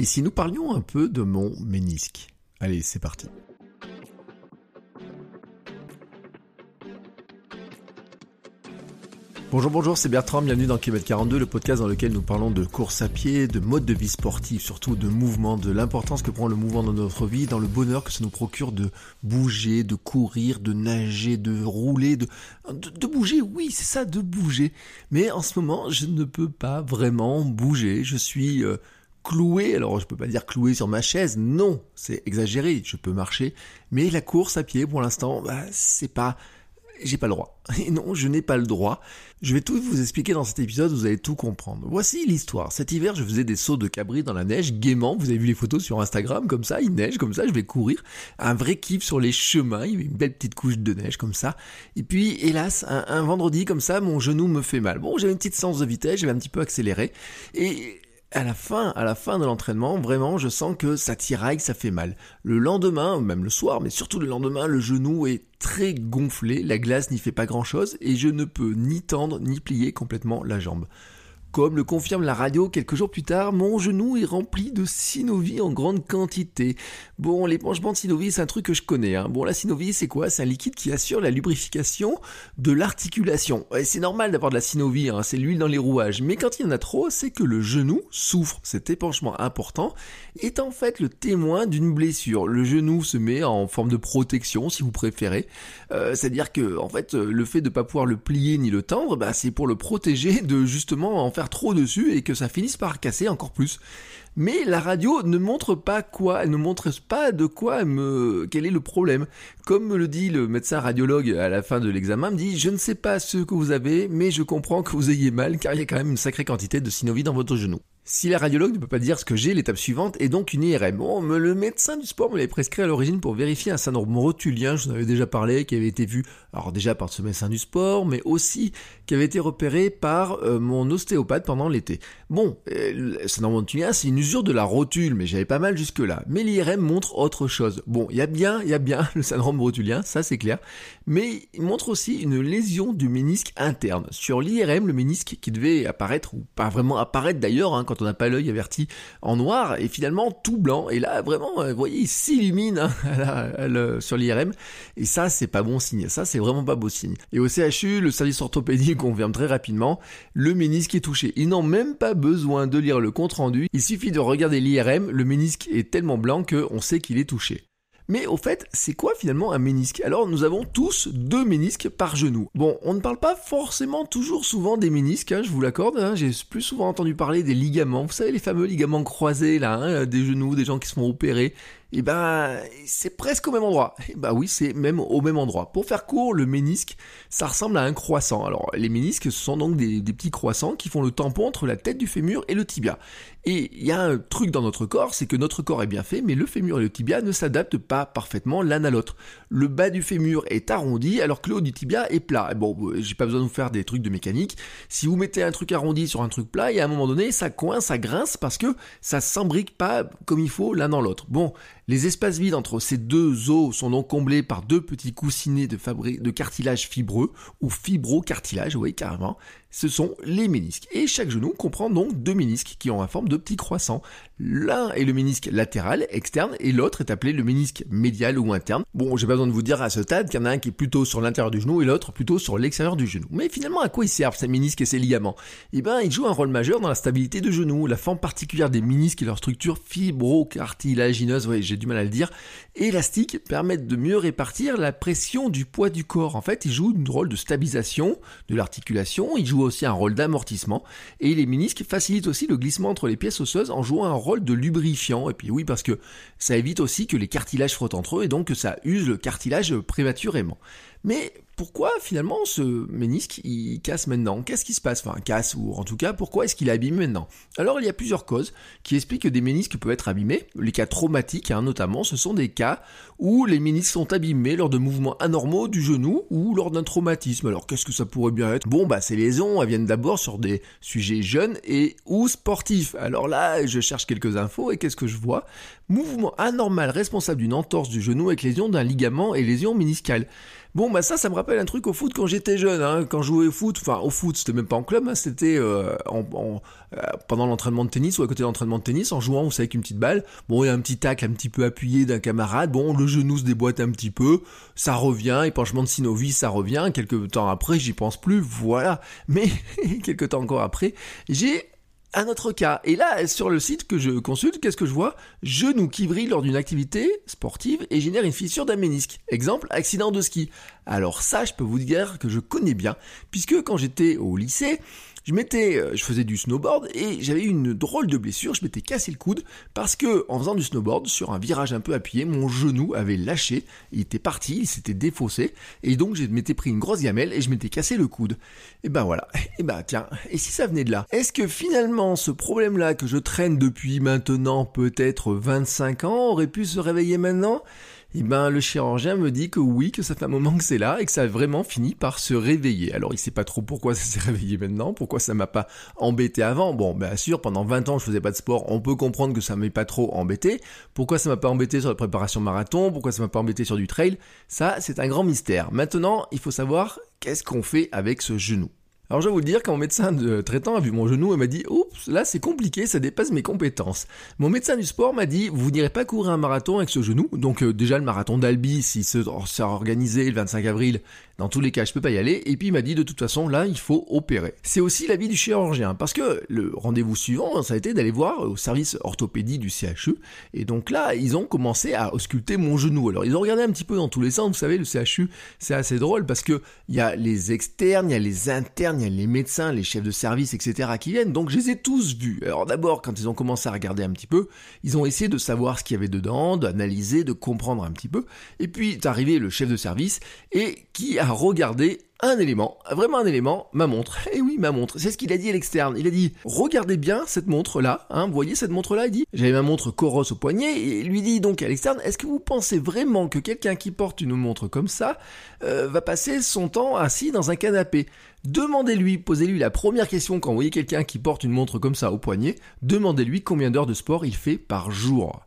Et si nous parlions un peu de mon ménisque? Allez, c'est parti. Bonjour, bonjour, c'est Bertrand, bienvenue dans Kilomètre 42, le podcast dans lequel nous parlons de course à pied, de mode de vie sportif, surtout de mouvement, de l'importance que prend le mouvement dans notre vie, dans le bonheur que ça nous procure de bouger, de courir, de nager, de rouler, de, de, bouger, oui, c'est ça, de bouger. Mais en ce moment, je ne peux pas vraiment bouger, je suis... Euh, cloué, alors je peux pas dire cloué sur ma chaise, non, c'est exagéré, je peux marcher, mais la course à pied pour l'instant, bah, c'est pas j'ai pas le droit. Et non, je n'ai pas le droit. Je vais tout vous expliquer dans cet épisode, vous allez tout comprendre. Voici l'histoire. Cet hiver, je faisais des sauts de cabri dans la neige, gaiement. Vous avez vu les photos sur Instagram, comme ça, il neige, comme ça, je vais courir. Un vrai kiff sur les chemins, il y avait une belle petite couche de neige, comme ça. Et puis, hélas, un, vendredi, comme ça, mon genou me fait mal. Bon, j'avais une petite séance de vitesse, j'avais un petit peu accéléré. Et à la fin, à la fin de l'entraînement, vraiment, je sens que ça tiraille, ça fait mal. Le lendemain, même le soir, mais surtout le lendemain, le genou est très gonflé, la glace n'y fait pas grand chose et je ne peux ni tendre ni plier complètement la jambe. Comme le confirme la radio quelques jours plus tard, mon genou est rempli de synovie en grande quantité. Bon, l'épanchement de synovie, c'est un truc que je connais. Hein. Bon, la synovie, c'est quoi? C'est un liquide qui assure la lubrification de l'articulation. C'est normal d'avoir de la synovie, hein. c'est l'huile dans les rouages. Mais quand il y en a trop, c'est que le genou souffre. Cet épanchement important est en fait le témoin d'une blessure. Le genou se met en forme de protection, si vous préférez. Euh, c'est-à-dire que, en fait, le fait de ne pas pouvoir le plier ni le tendre, bah, c'est pour le protéger de justement en trop dessus et que ça finisse par casser encore plus. Mais la radio ne montre pas quoi, elle ne montre pas de quoi me, quel est le problème. Comme me le dit le médecin radiologue à la fin de l'examen, me dit, je ne sais pas ce que vous avez, mais je comprends que vous ayez mal, car il y a quand même une sacrée quantité de synovie dans votre genou. Si la radiologue ne peut pas dire ce que j'ai, l'étape suivante est donc une IRM. Bon, le médecin du sport me l'avait prescrit à l'origine pour vérifier un syndrome rotulien, je vous en avais déjà parlé, qui avait été vu, alors déjà par ce médecin du sport, mais aussi qui avait été repéré par euh, mon ostéopathe pendant l'été. Bon, euh, le syndrome rotulien, c'est une usure de la rotule, mais j'avais pas mal jusque-là. Mais l'IRM montre autre chose. Bon, il y a bien, il y a bien le syndrome rotulien, ça c'est clair, mais il montre aussi une lésion du ménisque interne. Sur l'IRM, le ménisque qui devait apparaître, ou pas vraiment apparaître d'ailleurs, hein, quand on n'a pas l'œil averti en noir, et finalement tout blanc. Et là, vraiment, euh, vous voyez, il s'illumine hein, sur l'IRM. Et ça, c'est pas bon signe. Ça, c'est vraiment pas beau signe. Et au CHU, le service orthopédique confirme très rapidement, le ménisque est touché. Ils n'ont même pas besoin de lire le compte rendu. Il suffit de regarder l'IRM. Le ménisque est tellement blanc qu'on sait qu'il est touché. Mais au fait, c'est quoi finalement un ménisque? Alors nous avons tous deux ménisques par genou. Bon, on ne parle pas forcément toujours souvent des ménisques, hein, je vous l'accorde, hein. j'ai plus souvent entendu parler des ligaments, vous savez les fameux ligaments croisés là, hein, des genoux, des gens qui se font opérer et eh ben c'est presque au même endroit. Et eh ben oui, c'est même au même endroit. Pour faire court, le ménisque, ça ressemble à un croissant. Alors les ménisques, ce sont donc des, petits croissants qui font le tampon entre la tête du fémur et le tibia. Et il y a un truc dans notre corps, c'est que notre corps est bien fait, mais le fémur et le tibia ne s'adaptent pas parfaitement l'un à l'autre. Le bas du fémur est arrondi, alors que le haut du tibia est plat. Bon, j'ai pas besoin de vous faire des trucs de mécanique. Si vous mettez un truc arrondi sur un truc plat, et à un moment donné, ça coince, ça grince parce que ça s'embrique pas comme il faut l'un dans l'autre. Bon, les espaces vides entre ces deux os sont donc comblés par deux petits coussinets de, cartilage fibreux ou fibrocartilage, oui carrément, ce sont les ménisques. Et chaque genou comprend donc deux ménisques qui ont la forme de petits croissants. L'un est le ménisque latéral, externe, et l'autre est appelé le ménisque médial ou interne. Bon, j'ai pas besoin de vous dire à ce stade qu'il y en a un qui est plutôt sur l'intérieur du genou et l'autre plutôt sur l'extérieur du genou. Mais finalement, à quoi ils servent ces ménisques et ces ligaments? Eh bien, ils jouent un rôle majeur dans la stabilité du genou, la forme particulière des ménisques et leur structure fibrocartilagineuse, ouais, j'ai du mal à le dire, élastique, permettent de mieux répartir la pression du poids du corps. En fait, ils jouent un rôle de stabilisation de l'articulation, ils jouent aussi un rôle d'amortissement et les ménisques facilitent aussi le glissement entre les pièces osseuses en jouant un rôle de lubrifiant. Et puis oui, parce que ça évite aussi que les cartilages frottent entre eux et donc que ça use le cartilage prématurément. Mais pourquoi finalement ce ménisque il casse maintenant? Qu'est-ce qui se passe? Enfin, casse ou en tout cas, pourquoi est-ce qu'il est abîmé maintenant? Alors il y a plusieurs causes qui expliquent que des ménisques peuvent être abîmés. Les cas traumatiques hein, notamment, ce sont des cas où les ménisques sont abîmés lors de mouvements anormaux du genou ou lors d'un traumatisme. Alors qu'est-ce que ça pourrait bien être? Bon bah ces lésions elles viennent d'abord sur des sujets jeunes et ou sportifs. Alors là je cherche quelques infos et qu'est-ce que je vois? Mouvement anormal responsable d'une entorse du genou avec lésion d'un ligament et lésion méniscale. Bon, bah ça, ça me rappelle un truc au foot quand j'étais jeune, hein, quand je jouais au foot, enfin au foot, c'était même pas en club, hein, c'était euh, en, euh, pendant l'entraînement de tennis ou à côté de l'entraînement de tennis, en jouant, vous savez, avec une petite balle. Bon, il y a un petit tacle un petit peu appuyé d'un camarade, bon, le genou se déboîte un petit peu, ça revient, épanchement de synovis, ça revient, quelques temps après, j'y pense plus, voilà. Mais quelques temps encore après, j'ai un autre cas. Et là, sur le site que je consulte, qu'est-ce que je vois? Genou qui brille lors d'une activité sportive et génère une fissure d'un. Exemple, accident de ski. Alors ça, je peux vous dire que je connais bien, puisque quand j'étais au lycée, je m'étais, euh, je faisais du snowboard et j'avais eu une drôle de blessure. Je m'étais cassé le coude parce que en faisant du snowboard sur un virage un peu appuyé, mon genou avait lâché, il était parti, il s'était défaussé et donc je m'étais pris une grosse gamelle et je m'étais cassé le coude. Et ben voilà. Et ben tiens, et si ça venait de là? Est-ce que finalement ce problème-là que je traîne depuis maintenant peut-être 25 ans aurait pu se réveiller maintenant? Eh ben le chirurgien me dit que oui, que ça fait un moment que c'est là et que ça a vraiment fini par se réveiller. Alors il sait pas trop pourquoi ça s'est réveillé maintenant, pourquoi ça m'a pas embêté avant. Bon, bien sûr, pendant 20 ans je faisais pas de sport, on peut comprendre que ça m'ait pas trop embêté. Pourquoi ça m'a pas embêté sur la préparation marathon, pourquoi ça m'a pas embêté sur du trail, ça c'est un grand mystère. Maintenant, il faut savoir qu'est-ce qu'on fait avec ce genou. Alors je vais vous le dire, quand mon médecin de traitant a vu mon genou, il m'a dit Oups, là c'est compliqué, ça dépasse mes compétences. Mon médecin du sport m'a dit Vous n'irez pas courir un marathon avec ce genou. Donc euh, déjà le marathon d'Albi, s'il sera organisé le 25 avril, dans tous les cas, je peux pas y aller. Et puis il m'a dit de toute façon, là, il faut opérer. C'est aussi l'avis du chirurgien, parce que le rendez-vous suivant, ça a été d'aller voir au service orthopédie du CHU. Et donc là, ils ont commencé à ausculter mon genou. Alors ils ont regardé un petit peu dans tous les sens. Vous savez, le CHU, c'est assez drôle parce que il y a les externes, il y a les internes, il y a les médecins, les chefs de service, etc. qui viennent. Donc je les ai tous vus. Alors d'abord, quand ils ont commencé à regarder un petit peu, ils ont essayé de savoir ce qu'il y avait dedans, d'analyser, de comprendre un petit peu. Et puis est arrivé le chef de service et qui a regarder un élément, vraiment un élément, ma montre. Et eh oui, ma montre. C'est ce qu'il a dit à l'externe. Il a dit, regardez bien cette montre-là, hein, vous voyez cette montre-là, il dit, j'avais ma montre Coros au poignet, et lui dit donc à l'externe, est-ce que vous pensez vraiment que quelqu'un qui porte une montre comme ça euh, va passer son temps assis dans un canapé? Demandez-lui, posez-lui la première question quand vous voyez quelqu'un qui porte une montre comme ça au poignet, demandez-lui combien d'heures de sport il fait par jour.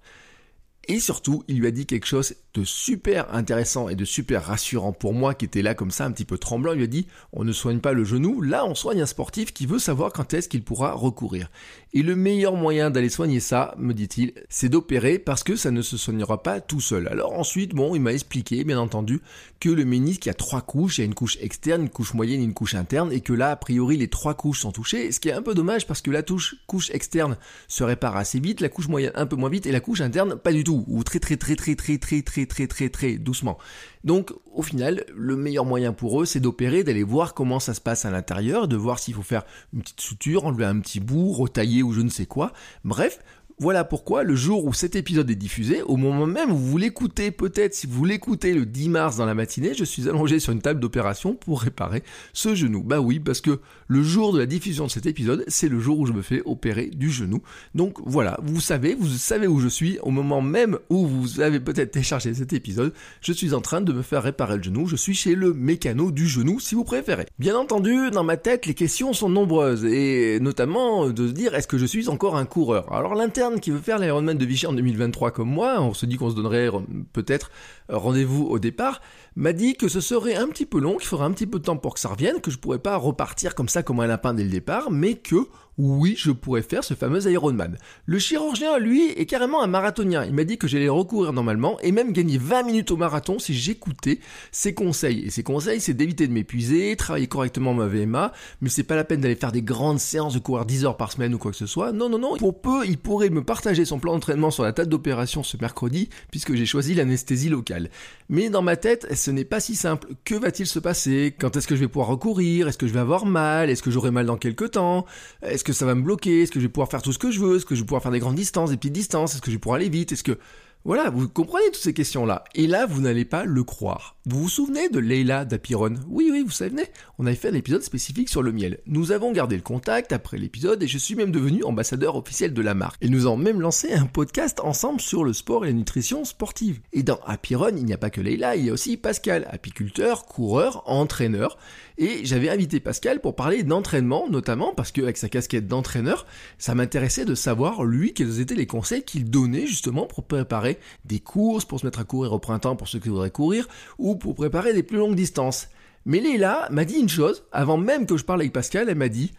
Et surtout, il lui a dit quelque chose de super intéressant et de super rassurant pour moi qui était là comme ça un petit peu tremblant. Il lui a dit, on ne soigne pas le genou, là on soigne un sportif qui veut savoir quand est-ce qu'il pourra recourir. Et le meilleur moyen d'aller soigner ça, me dit-il, c'est d'opérer parce que ça ne se soignera pas tout seul. Alors ensuite, bon, il m'a expliqué, bien entendu, que le ménisque, il a trois couches, il y a une couche externe, une couche moyenne une couche interne, et que là, a priori, les trois couches sont touchées, ce qui est un peu dommage parce que la touche, couche externe se répare assez vite, la couche moyenne un peu moins vite, et la couche interne pas du tout ou très très très très très très très très très très doucement. Donc au final, le meilleur moyen pour eux, c'est d'opérer, d'aller voir comment ça se passe à l'intérieur, de voir s'il faut faire une petite suture, enlever un petit bout, retailler ou je ne sais quoi. Bref, voilà pourquoi le jour où cet épisode est diffusé, au moment même où vous l'écoutez, peut-être si vous l'écoutez le 10 mars dans la matinée, je suis allongé sur une table d'opération pour réparer ce genou. Bah oui, parce que le jour de la diffusion de cet épisode, c'est le jour où je me fais opérer du genou. Donc voilà, vous savez, vous savez où je suis au moment même où vous avez peut-être téléchargé cet épisode. Je suis en train de me faire réparer le genou. Je suis chez le mécano du genou, si vous préférez. Bien entendu, dans ma tête, les questions sont nombreuses et notamment de se dire est-ce que je suis encore un coureur? Alors l'intérêt qui veut faire l'Ironman de Vichy en 2023 comme moi, on se dit qu'on se donnerait peut-être rendez-vous au départ, m'a dit que ce serait un petit peu long, qu'il faudrait un petit peu de temps pour que ça revienne, que je pourrais pas repartir comme ça comme un lapin dès le départ, mais que oui, je pourrais faire ce fameux Ironman. Le chirurgien, lui, est carrément un marathonien. Il m'a dit que j'allais recourir normalement et même gagner 20 minutes au marathon si j'écoutais ses conseils. Et ses conseils, c'est d'éviter de m'épuiser, travailler correctement ma VMA, mais c'est pas la peine d'aller faire des grandes séances de courir 10 heures par semaine ou quoi que ce soit. Non, non, non. Pour peu, il pourrait me partager son plan d'entraînement sur la table d'opération ce mercredi, puisque j'ai choisi l'anesthésie locale. Mais dans ma tête, ce n'est pas si simple. Que va-t-il se passer? Quand est-ce que je vais pouvoir recourir? Est-ce que je vais avoir mal? Est-ce que j'aurai mal dans quelques temps? Est-ce que ça va me bloquer? Est-ce que je vais pouvoir faire tout ce que je veux? Est-ce que je vais pouvoir faire des grandes distances, des petites distances? Est-ce que je vais pouvoir aller vite? Est-ce que Voilà, vous comprenez toutes ces questions-là. Et là, vous n'allez pas le croire. Vous vous souvenez de Leila d'Apiron? Oui, oui, vous savez, on avait fait un épisode spécifique sur le miel. Nous avons gardé le contact après l'épisode et je suis même devenu ambassadeur officiel de la marque. Et nous avons même lancé un podcast ensemble sur le sport et la nutrition sportive. Et dans Apiron, il n'y a pas que Leila, il y a aussi Pascal, apiculteur, coureur, entraîneur. Et j'avais invité Pascal pour parler d'entraînement, notamment parce qu'avec sa casquette d'entraîneur, ça m'intéressait de savoir, lui, quels étaient les conseils qu'il donnait justement pour préparer des courses, pour se mettre à courir au printemps pour ceux qui voudraient courir, ou pour préparer des plus longues distances. Mais Léla m'a dit une chose, avant même que je parle avec Pascal, elle m'a dit,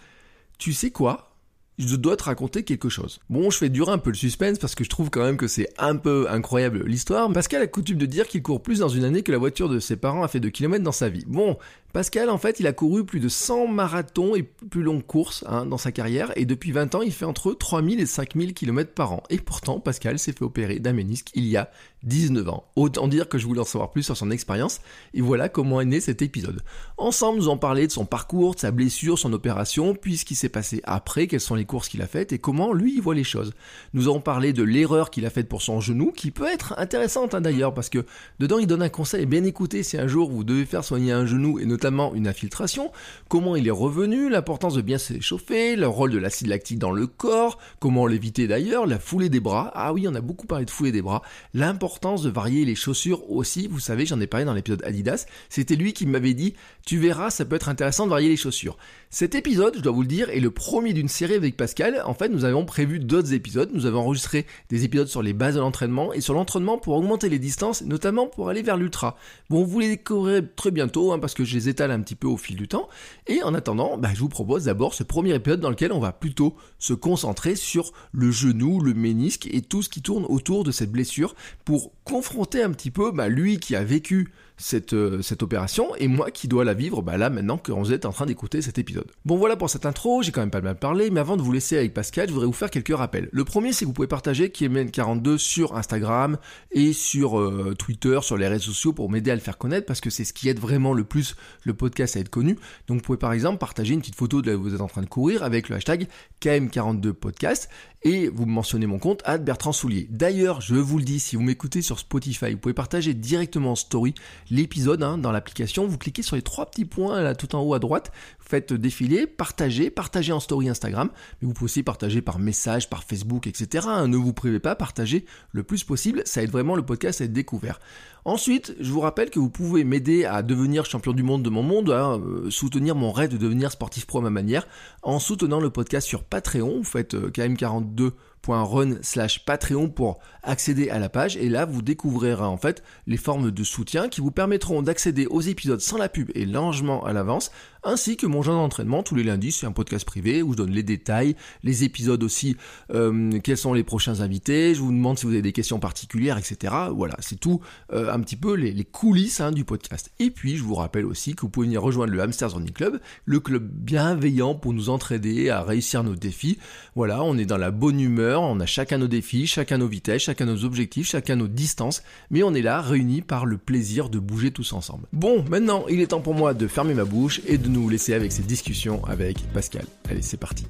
tu sais quoi? Je dois te raconter quelque chose. Bon, je fais durer un peu le suspense parce que je trouve quand même que c'est un peu incroyable l'histoire. Pascal a coutume de dire qu'il court plus dans une année que la voiture de ses parents a fait de kilomètres dans sa vie. Bon, Pascal, en fait, il a couru plus de 100 marathons et plus longues courses hein, dans sa carrière, et depuis 20 ans, il fait entre 3000 et 5000 km par an. Et pourtant, Pascal s'est fait opérer d'un ménisque il y a 19 ans. Autant dire que je voulais en savoir plus sur son expérience, et voilà comment est né cet épisode. Ensemble, nous en parlé de son parcours, de sa blessure, son opération, puis ce qui s'est passé après, quelles sont les courses qu'il a faites, et comment lui, il voit les choses. Nous avons parlé de l'erreur qu'il a faite pour son genou, qui peut être intéressante hein, d'ailleurs, parce que dedans, il donne un conseil, bien écoutez, si un jour vous devez faire soigner un genou, et notamment une infiltration, comment il est revenu, l'importance de bien s'échauffer, le rôle de l'acide lactique dans le corps, comment l'éviter d'ailleurs, la foulée des bras, ah oui on a beaucoup parlé de foulée des bras, l'importance de varier les chaussures aussi, vous savez j'en ai parlé dans l'épisode Adidas, c'était lui qui m'avait dit tu verras ça peut être intéressant de varier les chaussures. Cet épisode, je dois vous le dire, est le premier d'une série avec Pascal, en fait nous avons prévu d'autres épisodes, nous avons enregistré des épisodes sur les bases de l'entraînement et sur l'entraînement pour augmenter les distances, notamment pour aller vers l'ultra. Bon vous les découvrirez très bientôt hein, parce que je les un petit peu au fil du temps. Et en attendant, bah, je vous propose d'abord ce premier épisode dans lequel on va plutôt se concentrer sur le genou, le ménisque et tout ce qui tourne autour de cette blessure pour confronter un petit peu bah, lui qui a vécu cette, euh, cette opération et moi qui dois la vivre bah là maintenant que vous êtes en train d'écouter cet épisode. Bon voilà pour cette intro, j'ai quand même pas mal parlé, mais avant de vous laisser avec Pascal, je voudrais vous faire quelques rappels. Le premier c'est que vous pouvez partager KMN42 sur Instagram et sur euh, Twitter, sur les réseaux sociaux pour m'aider à le faire connaître parce que c'est ce qui aide vraiment le plus le podcast à être connu. Donc vous pouvez par exemple partager une petite photo de là où vous êtes en train de courir avec le hashtag KM42podcast et vous mentionnez mon compte à Bertrand Soulier. D'ailleurs, je vous le dis, si vous m'écoutez sur Spotify, vous pouvez partager directement en story l'épisode hein, dans l'application. Vous cliquez sur les trois petits points là tout en haut à droite, faites défiler, partagez, partagez en story Instagram, mais vous pouvez aussi partager par message, par Facebook, etc. Hein. Ne vous privez pas, partagez le plus possible, ça aide vraiment le podcast à être découvert. Ensuite, je vous rappelle que vous pouvez m'aider à devenir champion du monde de mon monde, à hein, euh, soutenir mon rêve de devenir sportif pro à ma manière, en soutenant le podcast sur Patreon. Vous faites euh, KM42 run slash Patreon pour accéder à la page. Et là vous découvrirez en fait les formes de soutien qui vous permettront d'accéder aux épisodes sans la pub et l'engagement à l'avance ainsi que mon genre d'entraînement tous les lundis. C'est un podcast privé où je donne les détails les épisodes aussi euh, quels sont les prochains invités. Je vous demande si vous avez des questions particulières etc voilà c'est tout euh, un petit peu les, coulisses hein, du podcast. Et puis je vous rappelle aussi que vous pouvez venir rejoindre le Hamsters Running Club le club bienveillant pour nous entraider à réussir nos défis. Voilà on est dans la bonne humeur on a chacun nos défis, chacun nos vitesses, chacun nos objectifs, chacun nos distances, mais on est là réunis par le plaisir de bouger tous ensemble. Bon, maintenant il est temps pour moi de fermer ma bouche et de nous laisser avec cette discussion avec Pascal. Allez, c'est parti.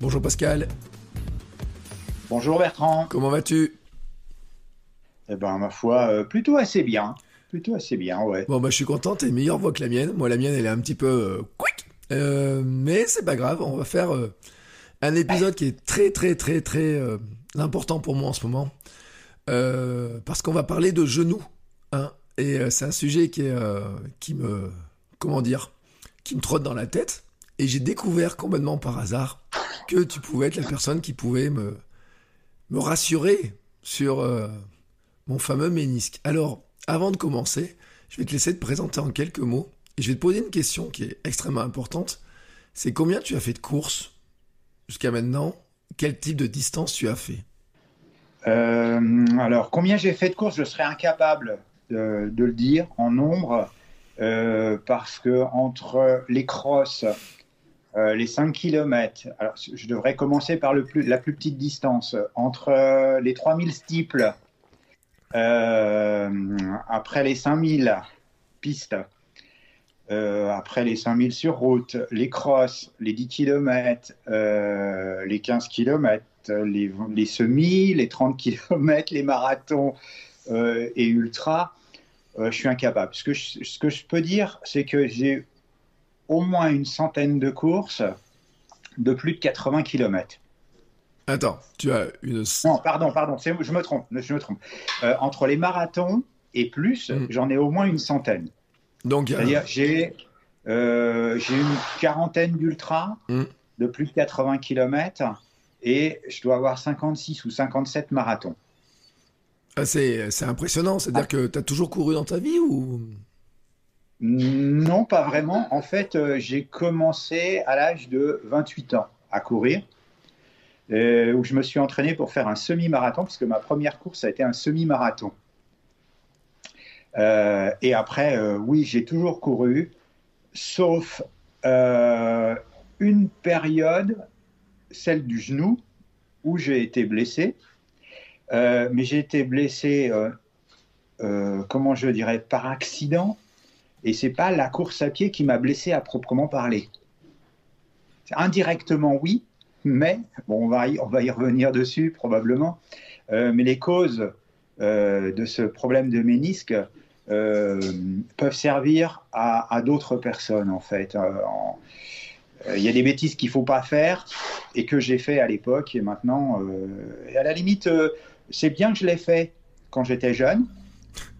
Bonjour Pascal. Bonjour Bertrand. Comment vas-tu? Eh ben, ma foi, euh, plutôt assez bien. Plutôt assez bien, ouais. Bon, bah, je suis content, t'es meilleure voix que la mienne. Moi, la mienne, elle est un petit peu euh, quick. Euh, mais c'est pas grave, on va faire un épisode qui est très très très très euh, important pour moi en ce moment. Euh, parce qu'on va parler de genoux. Hein, et euh, c'est un sujet qui, est, qui me. Comment dire Qui me trotte dans la tête. Et j'ai découvert complètement par hasard que tu pouvais être la personne qui pouvait me, me rassurer sur mon fameux ménisque. Alors, avant de commencer, je vais te laisser te présenter en quelques mots. Et je vais te poser une question qui est extrêmement importante. C'est combien tu as fait de courses jusqu'à maintenant, quel type de distance tu as fait? Euh, Alors, combien j'ai fait de courses, je serais incapable de, le dire en nombre, euh, parce que entre les crosses, euh, les 5 km, alors je devrais commencer par le plus, la plus petite distance, entre les 3000 steeples, après les 5000 pistes, euh, après les 5000 sur route, les crosses, les 10 km, euh, les 15 km, les, les semis, les 30 km, les marathons et ultra, je suis incapable. Ce que je, ce que je peux dire, c'est que j'ai au moins une centaine de courses de plus de 80 km. Attends, tu as une. Non, pardon, pardon, je me trompe, je me trompe. Euh, entre les marathons et plus, mm. j'en ai au moins une centaine. Donc, c'est-à-dire j'ai euh, j'ai une quarantaine d'ultras mm. de plus de 80 km et je dois avoir 56 ou 57 marathons. Ah, c'est impressionnant, c'est-à-dire ah. que tu as toujours couru dans ta vie ou? Non, pas vraiment. En fait, euh, j'ai commencé à l'âge de 28 ans à courir. Euh, où je me suis entraîné pour faire un semi-marathon, puisque ma première course a été un semi-marathon. Euh, et après, euh, oui, j'ai toujours couru, sauf une période, celle du genou, où j'ai été blessé. mais j'ai été blessé, comment je dirais, par accident. Et c'est pas la course à pied qui m'a blessé à proprement parler. Indirectement, oui, mais, bon, on va y, revenir dessus probablement, euh, mais les causes euh, de ce problème de ménisque euh, peuvent servir à, d'autres personnes en fait. Il y a des bêtises qu'il ne faut pas faire et que j'ai fait à l'époque et maintenant, et à la limite, c'est bien que je l'ai fait quand j'étais jeune,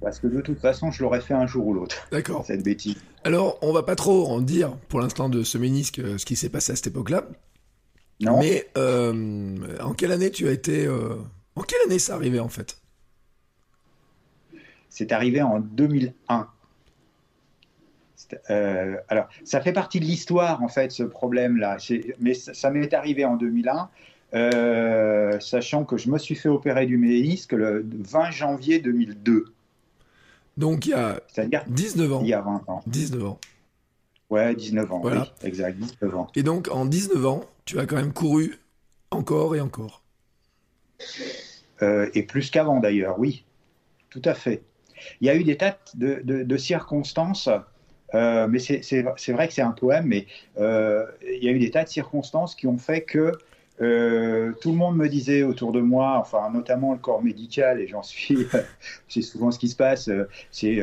parce que de toute façon, je l'aurais fait un jour ou l'autre. D'accord. Cette bêtise. Alors, on va pas trop en dire pour l'instant de ce ménisque, ce qui s'est passé à cette époque-là. Mais euh, en quelle année tu as été. Euh, en quelle année ça arrivé en fait? C'est arrivé en 2001. Euh, alors, ça fait partie de l'histoire en fait, ce problème-là. Mais ça, m'est arrivé en 2001. sachant que je me suis fait opérer du ménisque le 20 janvier 2002. Donc il y a 19 ans. Il y a 20 ans. 19 ans. Ouais, 19 ans, voilà. oui, exact, 19 ans. Et donc, en 19 ans, tu as quand même couru encore et encore. Euh, et plus qu'avant d'ailleurs, oui, tout à fait. Il y a eu des tas de, circonstances, euh, mais c'est vrai que c'est un poème, mais euh, il y a eu des tas de circonstances qui ont fait que tout le monde me disait autour de moi, enfin notamment le corps médical, et j'en suis, c'est souvent ce qui se passe, c'est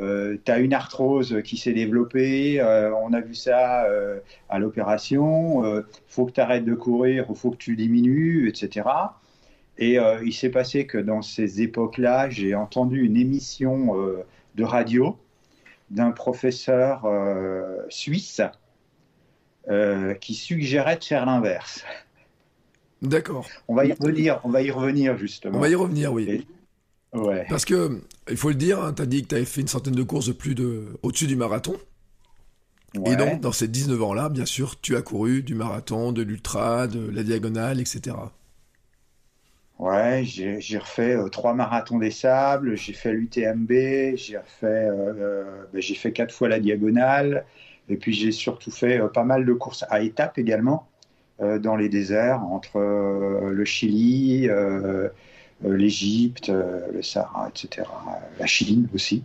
euh, tu as une arthrose qui s'est développée, euh, on a vu ça euh, à l'opération, faut que tu arrêtes de courir, il faut que tu diminues, etc. Et il s'est passé que dans ces époques-là, j'ai entendu une émission de radio d'un professeur suisse qui suggérait de faire l'inverse. D'accord. On va y revenir, on va y revenir justement. On va y revenir, oui. Parce que, il faut le dire, hein, tu as dit que tu avais fait une centaine de courses de plus de, au-dessus du marathon. Et donc, dans ces 19 ans-là, bien sûr, tu as couru du marathon, de l'ultra, de la diagonale, etc. Ouais, j'ai refait euh, trois marathons des sables, j'ai fait l'UTMB, j'ai refait, euh, euh, ben, j'ai fait quatre fois la diagonale, et puis j'ai surtout fait pas mal de courses à étapes également, dans les déserts, entre le Chili, l'Égypte, le Sahara, etc. La Chine aussi.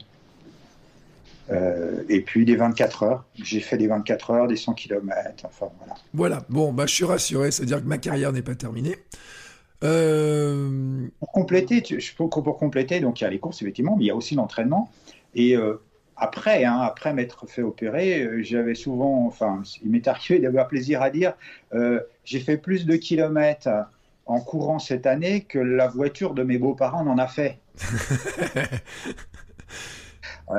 Et puis des 24 heures. J'ai fait des 24 heures, des 100 km, enfin voilà. Voilà, bon, bah, je suis rassuré, c'est-à-dire que ma carrière n'est pas terminée. Pour compléter, pour, pour, compléter, donc il y a les courses effectivement, mais il y a aussi l'entraînement. Et après, hein, après m'être fait opérer, j'avais souvent, enfin, il m'est arrivé d'avoir plaisir à dire, j'ai fait plus de kilomètres en courant cette année que la voiture de mes beaux-parents n'en a fait.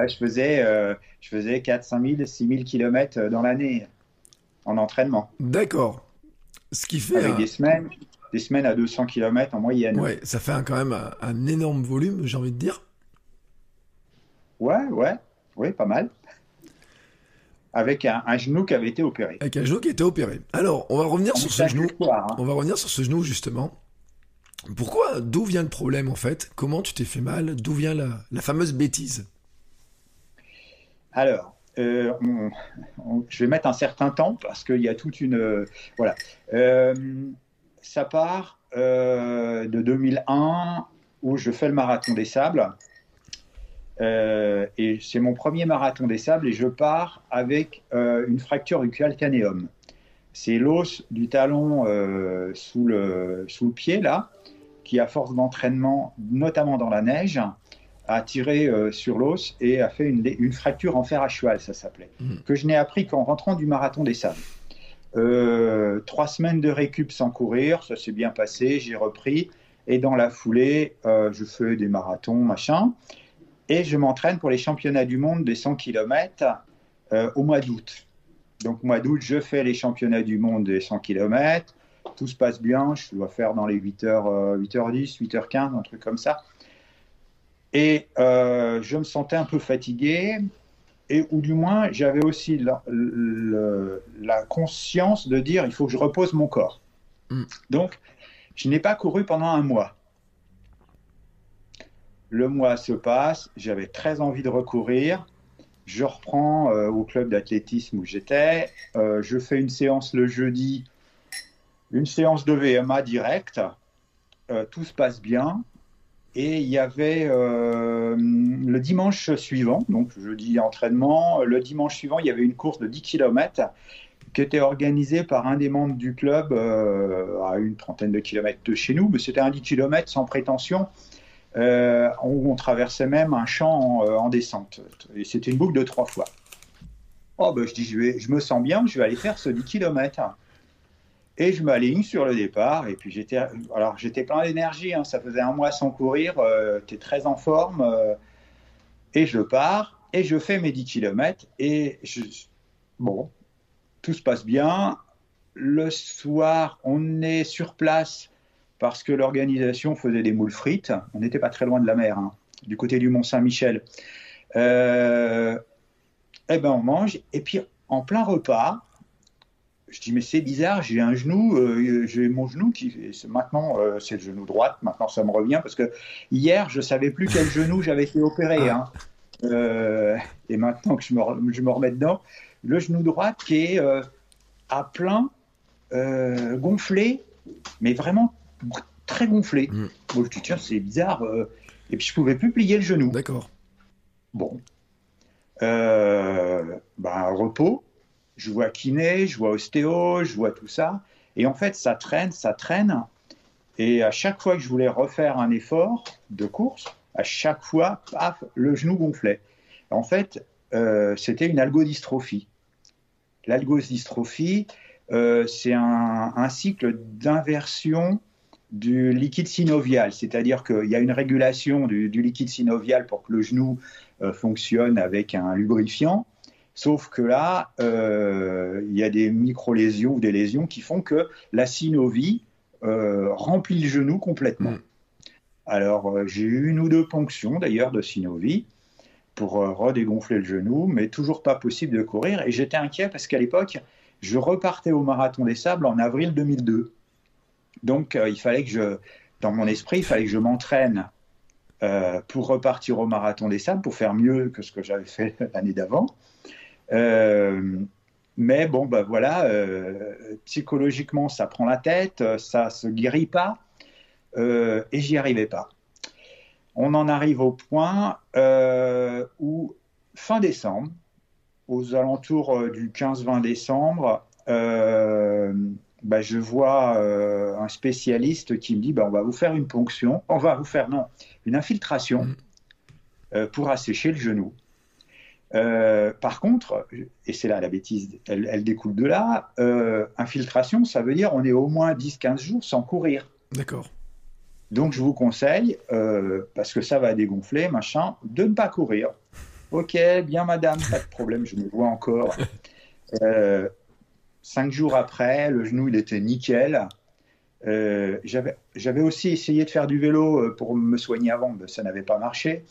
je faisais, euh, je faisais 4, 5 000, 6 000 km dans l'année en entraînement. D'accord. Ce qui fait. Avec des, semaines, des semaines à 200 km en moyenne. Ouais, ça fait quand même un énorme volume, j'ai envie de dire. Ouais, ouais, oui, pas mal avec un, genou qui avait été opéré. Avec un genou qui été opéré. Alors, on va revenir sur ce genou. Hein. On va revenir sur ce genou justement. Pourquoi D'où vient le problème en fait? Comment tu t'es fait mal? D'où vient la, fameuse bêtise? Alors, euh, je vais mettre un certain temps parce qu'il y a toute une. Euh, voilà. Euh, ça part de 2001 où je fais le marathon des sables. Euh, et c'est mon premier marathon des sables et je pars avec euh, une fracture du calcanéum. c'est l'os du talon euh, sous, le, sous le pied, là, qui, à force d'entraînement, notamment dans la neige, a tiré euh, sur l'os et a fait une, une, fracture en fer à cheval, ça s'appelait, mmh. que je n'ai appris qu'en rentrant du marathon des sables. Euh, trois semaines de récup sans courir, ça s'est bien passé, j'ai repris. Et dans la foulée, euh, je fais des marathons, machin. Et je m'entraîne pour les championnats du monde des 100 km euh, au mois d'août. Donc, mois d'août, je fais les championnats du monde des 100 km. Tout se passe bien. Je dois faire dans les 8h, 8h10, 8h15, un truc comme ça. Et je me sentais un peu fatigué et ou du moins j'avais aussi la, la, conscience de dire il faut que je repose mon corps. Mm. Donc, je n'ai pas couru pendant un mois. Le mois se passe, j'avais très envie de recourir. Je reprends euh, au club d'athlétisme où j'étais. Euh, je fais une séance le jeudi, une séance de VMA directe. Euh, tout se passe bien. Et il y avait euh, le dimanche suivant, donc jeudi entraînement, le dimanche suivant, il y avait une course de 10 km qui était organisée par un des membres du club euh, à une trentaine de kilomètres de chez nous, mais c'était un 10 km sans prétention, euh, où on traversait même un champ en, descente. Et c'était une boucle de trois fois. Oh, ben, je dis, je, je me sens bien, je vais aller faire ce 10 km. Et je m'aligne sur le départ. Et puis j'étais, alors j'étais plein d'énergie. Hein. Ça faisait un mois sans courir. Euh, très en forme. Euh, et je pars et je fais mes 10 km. Et bon, tout se passe bien. Le soir, on est sur place parce que l'organisation faisait des moules frites. On n'était pas très loin de la mer, hein, du côté du Mont Saint-Michel. Euh, eh ben on mange. Et puis en plein repas, je dis mais c'est bizarre, j'ai un genou, euh, j'ai mon genou qui maintenant euh, c'est le genou droit, maintenant ça me revient parce que hier je savais plus quel genou j'avais été opéré, hein. euh, et maintenant que je me, je me, remets dedans, le genou droit qui est à plein, gonflé, mais vraiment très gonflé. Mm. Bon, je dis tiens c'est bizarre, et puis je pouvais plus plier le genou. D'accord. Bon, bah, repos je vois kiné, je vois ostéo, je vois tout ça. Et en fait, ça traîne, ça traîne. Et à chaque fois que je voulais refaire un effort de course, à chaque fois, paf, le genou gonflait. En fait, euh, c'était une algodystrophie. L'algodystrophie, euh, c'est un, cycle d'inversion du liquide synovial, c'est-à-dire qu'il y a une régulation du, liquide synovial pour que le genou euh, fonctionne avec un lubrifiant, Sauf que là, euh, il y a des micro-lésions ou des lésions qui font que la synovie euh, remplit le genou complètement. Mm. Alors, euh, j'ai eu une ou deux ponctions d'ailleurs de synovie pour redégonfler le genou, mais toujours pas possible de courir. Et j'étais inquiet parce qu'à l'époque, je repartais au marathon des sables en avril 2002. Donc, il fallait que je, dans mon esprit, il fallait que je m'entraîne pour repartir au marathon des sables, pour faire mieux que ce que j'avais fait l'année d'avant. Euh, mais bon, ben voilà, euh, psychologiquement, ça prend la tête, ça se guérit pas, euh, et j'y arrivais pas. On en arrive au point où, fin décembre, aux alentours du 15-20 décembre, bah, je vois un spécialiste qui me dit bah, on va vous faire une ponction, on va vous faire non, une infiltration mmh. pour assécher le genou. Euh, par contre, et c'est là la bêtise, elle, découle de là, euh, infiltration, ça veut dire on est au moins 10-15 jours sans courir. D'accord. Donc je vous conseille, euh, parce que ça va dégonfler, machin, de ne pas courir. Ok, bien madame, pas de problème, je me vois encore. cinq jours après, le genou il était nickel. J'avais aussi essayé de faire du vélo pour me soigner avant, mais ça n'avait pas marché.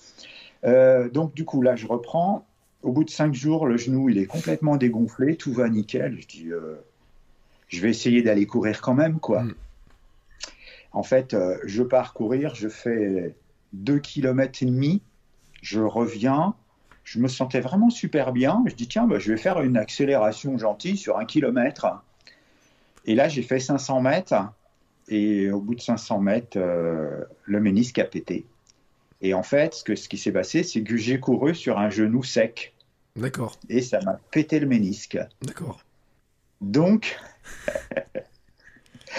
donc du coup là je reprends au bout de cinq jours, le genou, il est complètement dégonflé, tout va nickel. Je dis, euh, je vais essayer d'aller courir quand même, quoi. Mm. En fait, euh, je pars courir, je fais deux kilomètres et demi, je reviens, je me sentais vraiment super bien. Je dis, tiens, bah, je vais faire une accélération gentille sur un kilomètre. Et là, j'ai fait 500 mètres. Et au bout de 500 mètres, euh, le ménisque a pété. Et en fait, ce, que, ce qui s'est passé, c'est que j'ai couru sur un genou sec. D'accord. Et ça m'a pété le ménisque. D'accord. Donc,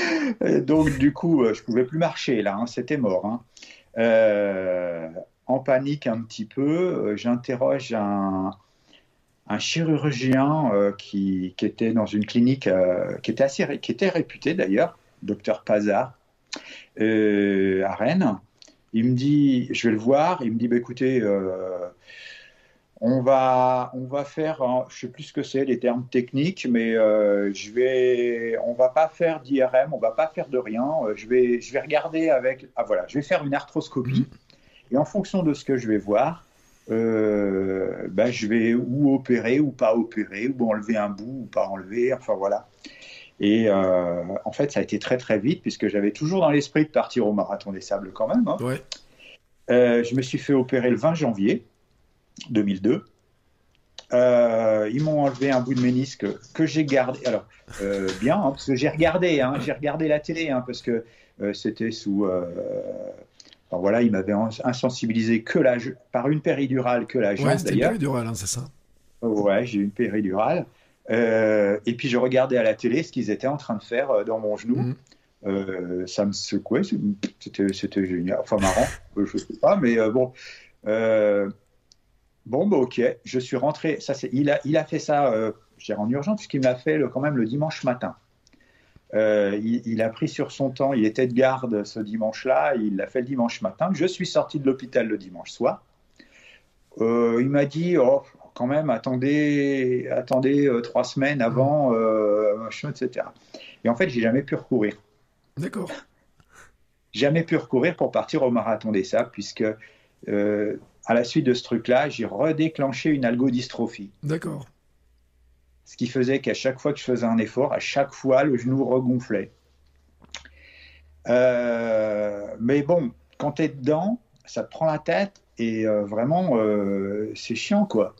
Donc, du coup, je pouvais plus marcher là, hein, c'était mort. Hein. en panique un petit peu, j'interroge un, un chirurgien qui, qui, était dans une clinique qui était assez qui était réputé d'ailleurs, docteur Pazard, à Rennes. Il me dit, je vais le voir, il me dit, bah, écoutez, on va, on va faire, je sais plus ce que c'est, les termes techniques, mais euh, je vais, on va pas faire d'IRM, on va pas faire de rien. Euh, je vais, je vais regarder avec, ah voilà, je vais faire une arthroscopie et en fonction de ce que je vais voir, euh, ben, je vais ou opérer ou pas opérer, ou enlever un bout ou pas enlever, enfin voilà. Et en fait, ça a été très très vite puisque j'avais toujours dans l'esprit de partir au marathon des sables quand même. Hein. je me suis fait opérer le 20 janvier. 2002. Euh, ils m'ont enlevé un bout de ménisque que j'ai gardé. Alors, euh, bien, hein, parce que j'ai regardé, hein, j'ai regardé la télé, hein, parce que euh, c'était sous. Enfin, voilà, ils m'avaient insensibilisé que la, par une péridurale que la jambe. Ouais, c'était une péridurale, c'est ça Ouais, j'ai eu une péridurale. et puis je regardais à la télé ce qu'ils étaient en train de faire dans mon genou. Mm. ça me secouait, c'était génial, enfin marrant, je sais pas, mais bon. Bon, bah, ok, je suis rentré. Ça, c'est, il, a, il a fait ça, euh, je dirais en urgence, puisqu'il me l'a fait le, quand même le dimanche matin. Euh, il, a pris sur son temps, il était de garde ce dimanche-là, il l'a fait le dimanche matin. Je suis sorti de l'hôpital le dimanche soir. Euh, il m'a dit, oh, quand même, attendez, attendez trois semaines avant, etc. Et en fait, j'ai jamais pu recourir. D'accord. Jamais pu recourir pour partir au marathon des sables, puisque à la suite de ce truc-là, j'ai redéclenché une algodystrophie. D'accord. Ce qui faisait qu'à chaque fois que je faisais un effort, à chaque fois, le genou regonflait. Euh, mais bon, quand tu es dedans, ça te prend la tête et euh, vraiment, euh, c'est chiant, quoi.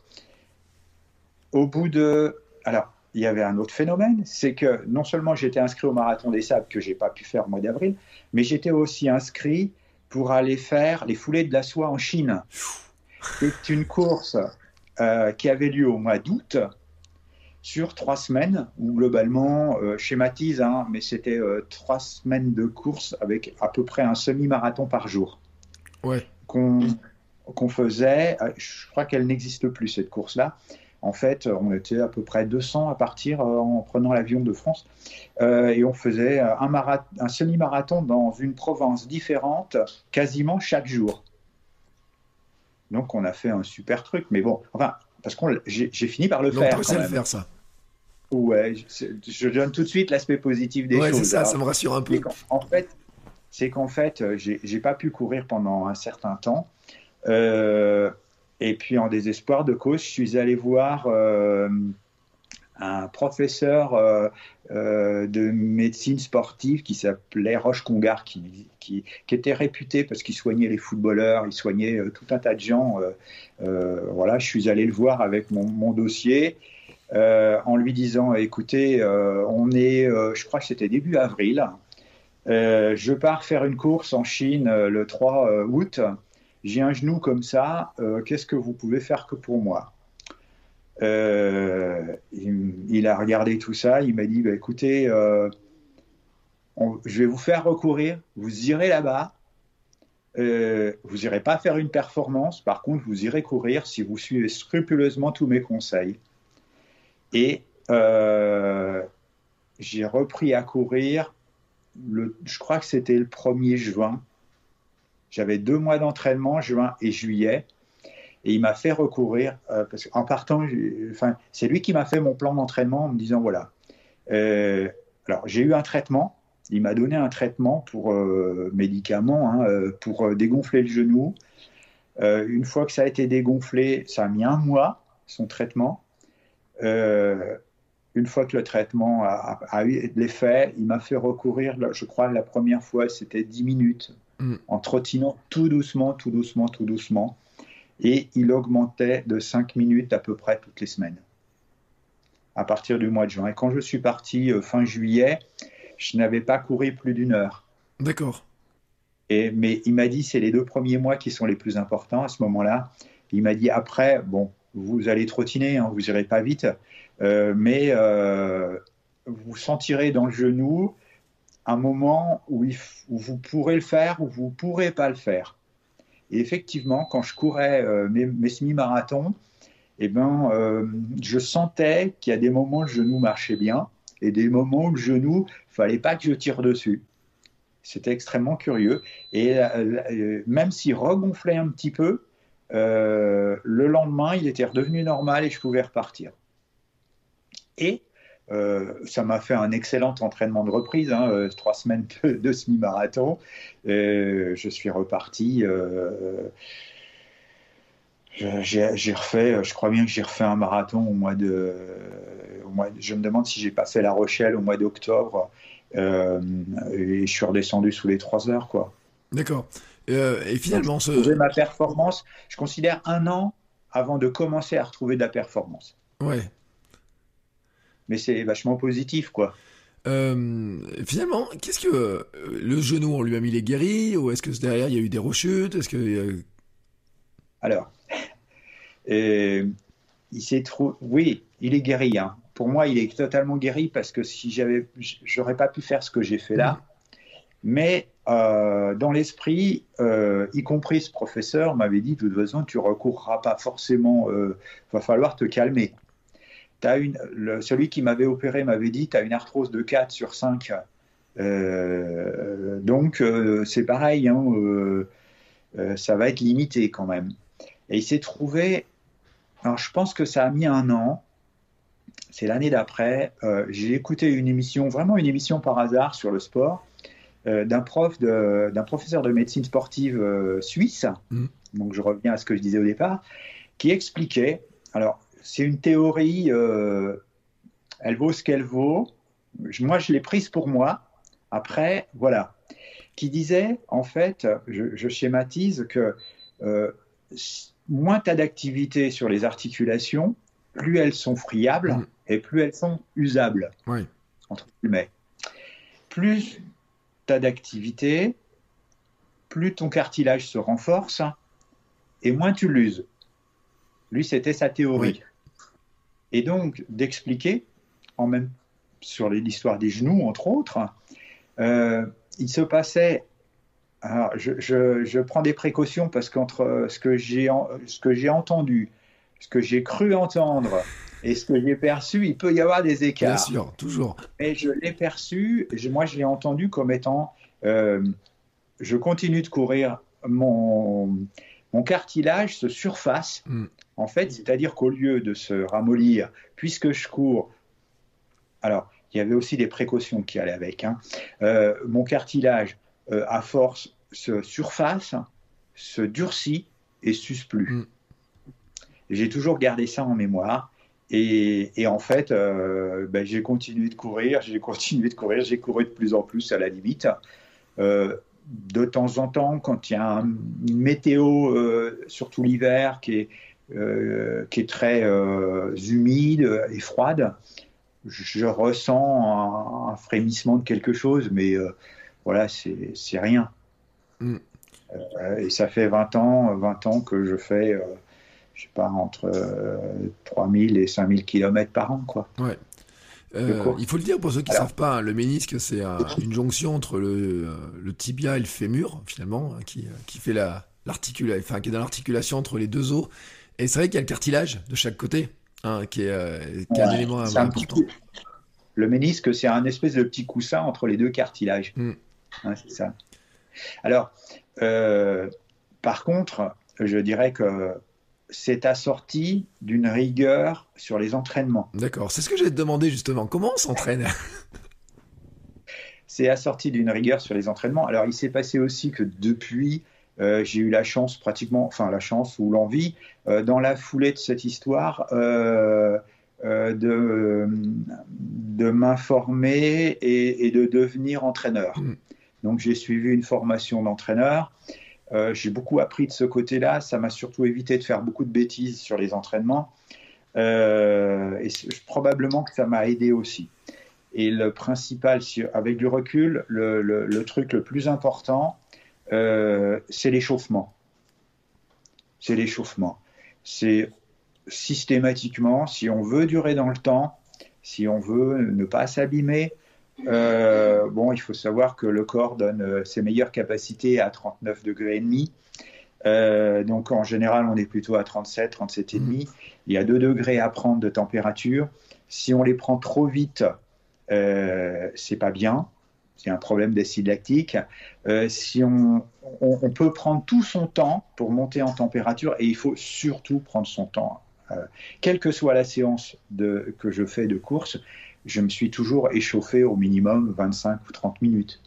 Au bout de... Alors, il y avait un autre phénomène, c'est que non seulement j'étais inscrit au marathon des sables que j'ai pas pu faire au mois d'avril, mais j'étais aussi inscrit pour aller faire les foulées de la soie en Chine. C'est une course euh, qui avait lieu au mois d'août sur trois semaines, où globalement, euh, schématise, hein, mais c'était euh, trois semaines de course avec à peu près un semi-marathon par jour. Ouais. Qu'on faisait, je crois qu'elle n'existe plus cette course-là, en fait, on était à peu près 200 à partir euh, en prenant l'avion de France. Euh, et on faisait un, un semi-marathon dans une province différente quasiment chaque jour. Donc on a fait un super truc. Mais bon, enfin, parce que j'ai fini par le faire. Quand le faire ça. Ouais, je, donne tout de suite l'aspect positif des ouais, choses. c'est ça, ça me rassure un peu. En fait, c'est qu'en fait, euh, j'ai pas pu courir pendant un certain temps. Euh, et puis en désespoir de cause, je suis allé voir euh, un professeur euh, euh, de médecine sportive qui s'appelait Roche Congar, qui, était réputé parce qu'il soignait les footballeurs, il soignait tout un tas de gens. voilà, je suis allé le voir avec mon, mon dossier. en lui disant écoutez, on est, je crois que c'était début avril, je pars faire une course en Chine le 3 août j'ai un genou comme ça, euh, qu'est-ce que vous pouvez faire que pour moi euh, il, a regardé tout ça, il m'a dit, bah, écoutez, euh, je vais vous faire recourir, vous irez là-bas, vous n'irez pas faire une performance, par contre, vous irez courir si vous suivez scrupuleusement tous mes conseils. Et j'ai repris à courir, je crois que c'était le 1er juin, j'avais deux mois d'entraînement, juin et juillet, et il m'a fait recourir, euh, parce qu'en partant, enfin, c'est lui qui m'a fait mon plan d'entraînement en me disant voilà. Euh, alors, j'ai eu un traitement, il m'a donné un traitement pour euh, médicaments, hein, pour dégonfler le genou. une fois que ça a été dégonflé, ça a mis un mois, son traitement. une fois que le traitement a, eu l'effet, il m'a fait recourir, je crois, la première fois, c'était 10 minutes Mm. en trottinant tout doucement, tout doucement, tout doucement. Et il augmentait de 5 minutes à peu près toutes les semaines, à partir du mois de juin. Et quand je suis parti euh, fin juillet, je n'avais pas couru plus d'une heure. D'accord. Et, mais il m'a dit, c'est les deux premiers mois qui sont les plus importants à ce moment-là. Il m'a dit, après, bon, vous allez trottiner, hein, vous irez pas vite, euh, mais euh, vous vous sentirez dans le genou un moment où, vous pourrez le faire ou vous pourrez pas le faire. Et effectivement, quand je courais euh, mes, semi-marathons, eh ben, euh, je sentais qu'il y a des moments où le genou marchait bien et des moments où le genou, fallait pas que je tire dessus. C'était extrêmement curieux. Et euh, même s'il regonflait un petit peu, le lendemain, il était redevenu normal et je pouvais repartir. Et euh, ça m'a fait un excellent entraînement de reprise, hein, euh, trois semaines de, semi-marathon. je suis reparti. Euh, j'ai refait, je crois bien que j'ai refait un marathon au mois de. Au mois je me demande si j'ai pas fait La Rochelle au mois d'octobre. et je suis redescendu sous les trois heures, quoi. D'accord. et finalement, ce... ma performance, je considère un an avant de commencer à retrouver de la performance. Ouais mais c'est vachement positif, quoi. Euh, finalement, qu'est-ce que euh, le genou, on lui a mis les guéris ou est-ce que derrière il y a eu des rechutes Est-ce que euh, alors, il s'est trop, oui, il est guéri. Hein. Pour moi, il est totalement guéri parce que si j'avais, j'aurais pas pu faire ce que j'ai fait là. Mm. Mais dans l'esprit, y compris ce professeur m'avait dit de toute façon, tu recourras pas forcément. va falloir te calmer une, celui qui m'avait opéré m'avait dit, tu as une arthrose de 4 sur 5. Euh, donc, euh, c'est pareil, hein, euh, ça va être limité quand même. Et il s'est trouvé, alors je pense que ça a mis un an, c'est l'année d'après, j'ai écouté une émission, vraiment une émission par hasard sur le sport, d'un prof, d'un professeur de médecine sportive suisse, mmh. donc je reviens à ce que je disais au départ, qui expliquait, alors c'est une théorie, euh, elle vaut ce qu'elle vaut. Moi, je l'ai prise pour moi. Après, voilà. Qui disait, en fait, je, schématise que euh, moins tu as d'activité sur les articulations, plus elles sont friables mm. et plus elles sont usables. Oui. Entre guillemets. Plus tu as d'activité, plus ton cartilage se renforce et moins tu l'uses. Lui, c'était sa théorie et donc d'expliquer, en même sur l'histoire des genoux, entre autres, euh, il se passait. Alors, je, prends des précautions parce qu'entre ce que j'ai ce que j'ai entendu, ce que j'ai cru entendre et ce que j'ai perçu, il peut y avoir des écarts. Bien sûr, toujours. Et je l'ai perçu, moi je l'ai entendu comme étant, euh, je continue de courir, mon, mon cartilage se surface. Mm. En fait, c'est-à-dire qu'au lieu de se ramollir, puisque je cours, alors il y avait aussi des précautions qui allaient avec, hein, euh, mon cartilage, euh, à force, se surface, se durcit et s'use plus. Mm. J'ai toujours gardé ça en mémoire. Et, en fait, euh, ben, j'ai continué de courir, j'ai continué de courir, j'ai couru de plus en plus à la limite. De temps en temps, quand il y a une météo, surtout l'hiver, qui est, euh, qui est très euh, humide et froide, je, ressens un, frémissement de quelque chose, mais euh, voilà, c'est rien. Mm. et ça fait 20 ans, 20 ans que je fais, je sais pas, entre 3000 et 5000 km par an, quoi. Ouais. Il faut le dire pour ceux qui ne savent pas, hein, le ménisque, c'est une jonction entre le, le, tibia et le fémur, finalement, hein, qui, qui fait la, enfin, qui est dans l'articulation entre les deux os et c'est vrai qu'il y a le cartilage de chaque côté, hein, qui, est, euh, un élément important. le ménisque, c'est un espèce de petit coussin entre les deux cartilages. Mm. Hein, c'est ça. Alors, euh, par contre, je dirais que c'est assorti d'une rigueur sur les entraînements. D'accord, c'est ce que j'allais te demander justement. Comment on s'entraîne? C'est assorti d'une rigueur sur les entraînements. Alors, il s'est passé aussi que depuis euh, j'ai eu la chance pratiquement, enfin la chance ou l'envie, euh, dans la foulée de cette histoire, euh, de, de m'informer et, de devenir entraîneur. Mm. Donc j'ai suivi une formation d'entraîneur. J'ai beaucoup appris de ce côté-là. Ça m'a surtout évité de faire beaucoup de bêtises sur les entraînements. et probablement que ça m'a aidé aussi. Et le principal, avec du recul, le, le truc le plus important, euh, c'est l'échauffement. C'est l'échauffement. C'est systématiquement, si on veut durer dans le temps, si on veut ne pas s'abîmer. Euh, bon, il faut savoir que le corps donne euh, ses meilleures capacités à 39 degrés et demi. Euh, donc en général, on est plutôt à 37, 37 et demi. Il y a 2 degrés à prendre de température. Si on les prend trop vite, euh, c'est pas bien. C'est un problème d'acide lactique. Euh, si on, peut prendre tout son temps pour monter en température et il faut surtout prendre son temps. Quelle que soit la séance que je fais de course, je me suis toujours échauffé au minimum 25 ou 30 minutes.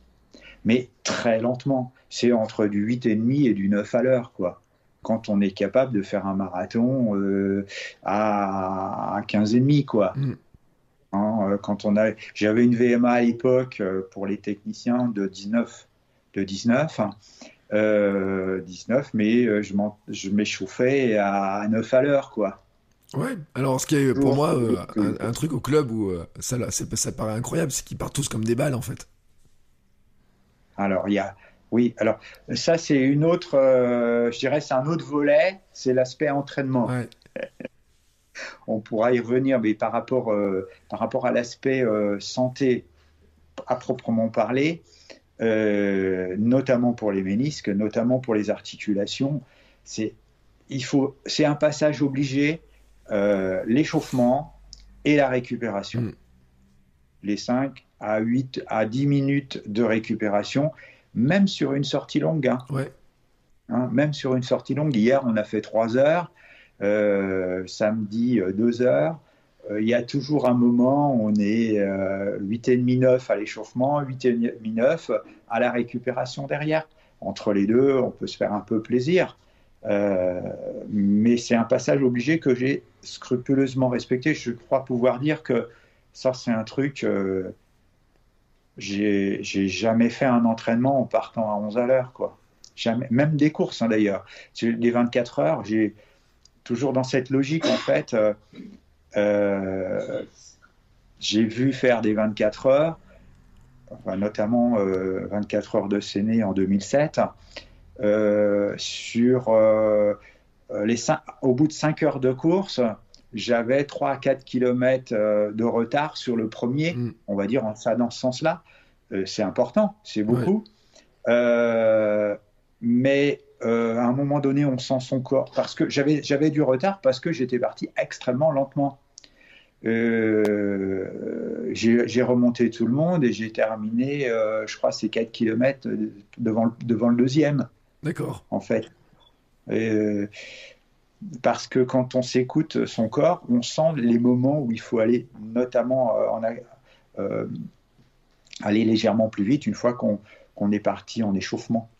Mais très lentement. C'est entre du 8,5 et du 9 à l'heure, quoi. Quand on est capable de faire un marathon euh, à, 15,5, quoi. Mm. Hein, euh, quand on a, j'avais une VMA à l'époque euh, pour les techniciens de 19, de 19, euh, 19, mais je m'échauffais à 9 à l'heure, quoi. Ouais, alors ce qui est pour moi euh, un, un, truc au club où euh, ça, ça paraît incroyable, c'est qu'ils partent tous comme des balles en fait. Alors il y a, oui, alors ça c'est une autre, euh, je dirais c'est un autre volet, c'est l'aspect entraînement. Ouais. On pourra y revenir, mais par rapport, par rapport à l'aspect santé à proprement parler, notamment pour les ménisques, notamment pour les articulations, c'est il faut, c'est un passage obligé euh, l'échauffement et la récupération. Mm. Les 5 à 8 à 10 minutes de récupération, même sur une sortie longue. Hein. Ouais. Hein, même sur une sortie longue. Hier, on a fait 3 heures. Euh, samedi, 2 euh, heures. Euh, il y a toujours un moment où on est euh, 8,5-9 à l'échauffement, 8,5-9 à la récupération derrière. Entre les deux, on peut se faire un peu plaisir. Euh, mais c'est un passage obligé que j'ai scrupuleusement respecté. Je crois pouvoir dire que ça, c'est un truc. Euh, j'ai jamais fait un entraînement en partant à 11 à l'heure, quoi. Même des courses hein, d'ailleurs. Les 24 heures, j'ai toujours dans cette logique en fait. Euh, euh, j'ai vu faire des 24 heures, enfin, notamment 24 heures de Séné en 2007. Euh, sur euh, les cinq, au bout de 5 heures de course, j'avais 3 à 4 km de retard sur le premier, mm. on va dire ça dans ce sens-là. Euh, c'est important, c'est beaucoup. Ouais. mais à un moment donné, on sent son corps parce que j'avais du retard parce que j'étais parti extrêmement lentement. Euh, j'ai remonté tout le monde et j'ai terminé, euh, je crois, ces 4 km devant, devant le deuxième. D'accord. En fait. Euh, parce que quand on s'écoute son corps, on sent les moments où il faut aller, notamment euh, euh, aller légèrement plus vite une fois qu'on qu est parti en échauffement.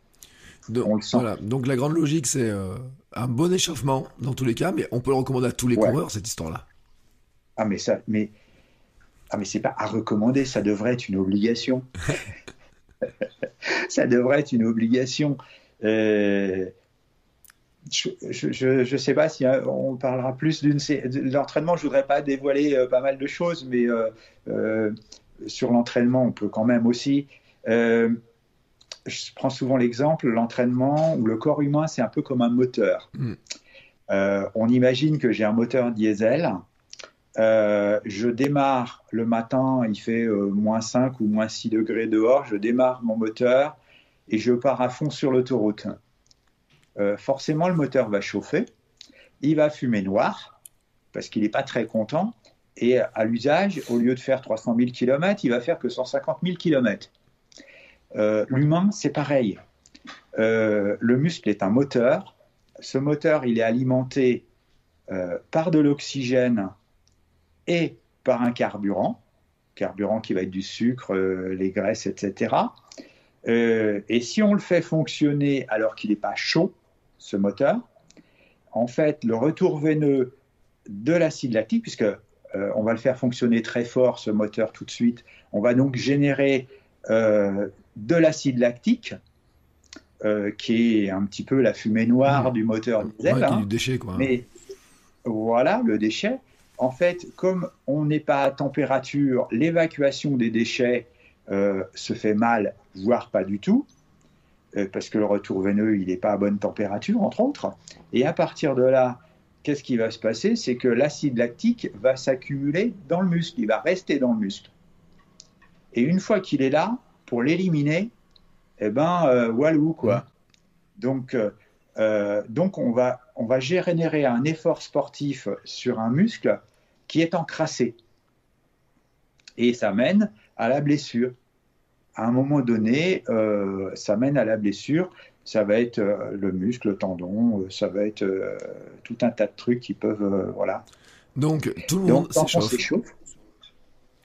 Donc, voilà. Donc la grande logique, c'est euh, un bon échauffement dans tous les cas, mais on peut le recommander à tous les ouais. coureurs, cette histoire-là. Ah mais ça, mais ah mais c'est pas à recommander, ça devrait être une obligation. ça devrait être une obligation. Euh, je ne sais pas si hein, on parlera plus d'une de l'entraînement. Je voudrais pas dévoiler euh, pas mal de choses, mais euh, euh sur l'entraînement, on peut quand même aussi. Euh, je prends souvent l'exemple, l'entraînement ou le corps humain, c'est un peu comme un moteur. Mm. on imagine que j'ai un moteur diesel. je démarre le matin, il fait moins 5 ou moins 6 degrés dehors. Je démarre mon moteur et je pars à fond sur l'autoroute, euh, forcément le moteur va chauffer, il va fumer noir parce qu'il n'est pas très content. Et à l'usage, au lieu de faire 300 000 km, il va faire que 150 000 km. L'humain, c'est pareil. Euh, le muscle est un moteur. Ce moteur, il est alimenté euh, par de l'oxygène et par un carburant, carburant qui va être du sucre, les graisses, etc. Et si on le fait fonctionner alors qu'il n'est pas chaud, ce moteur, en fait, le retour veineux de l'acide lactique, puisque euh, on va le faire fonctionner très fort, ce moteur, tout de suite, on va donc générer euh, de l'acide lactique, euh, qui est un petit peu la fumée noire mmh. du moteur diesel. Ouais, hein, du déchet, quoi. Mais voilà, le déchet. En fait, comme on n'est pas à température, l'évacuation des déchets se fait mal, voire pas du tout, parce que le retour veineux, il n'est pas à bonne température, entre autres. Et à partir de là, qu'est-ce qui va se passer? C'est que l'acide lactique va s'accumuler dans le muscle, il va rester dans le muscle. Et une fois qu'il est là, pour l'éliminer, eh ben, euh, quoi. Donc, euh, euh, donc on, va, on va générer un effort sportif sur un muscle qui est encrassé. Et ça mène à la blessure. À un moment donné, ça mène à la blessure. Ça va être le muscle, le tendon, ça va être tout un tas de trucs qui peuvent. voilà. Donc, tout le monde s'échauffe.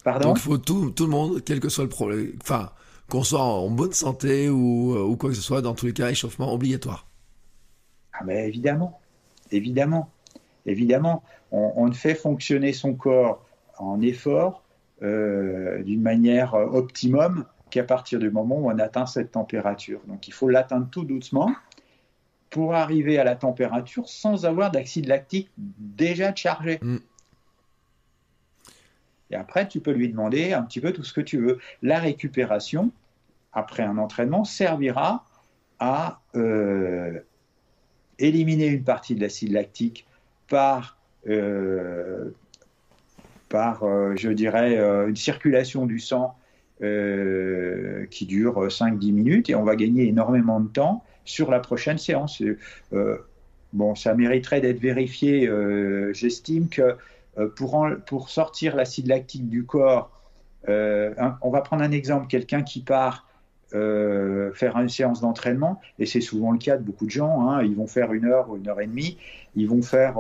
Pardon? Donc, il faut tout, tout le monde, quel que soit le problème. Enfin, qu'on soit en bonne santé ou, ou, quoi que ce soit, dans tous les cas, échauffement obligatoire. Ah ben évidemment, évidemment, évidemment. On, ne fait fonctionner son corps en effort euh, d'une manière optimum qu'à partir du moment où on atteint cette température. Donc il faut l'atteindre tout doucement pour arriver à la température sans avoir d'acide lactique déjà chargé. Mm. Et après, tu peux lui demander un petit peu tout ce que tu veux. La récupération, après un entraînement, servira à euh, éliminer une partie de l'acide lactique par, euh, par euh, je dirais, une circulation du sang qui dure 5-10 minutes et on va gagner énormément de temps sur la prochaine séance. bon, ça mériterait d'être vérifié. J'estime que euh, pour, pour sortir l'acide lactique du corps, euh, on va prendre un exemple, quelqu'un qui part euh, faire une séance d'entraînement, et c'est souvent le cas de beaucoup de gens, hein, ils vont faire une heure ou une heure et demie, ils vont faire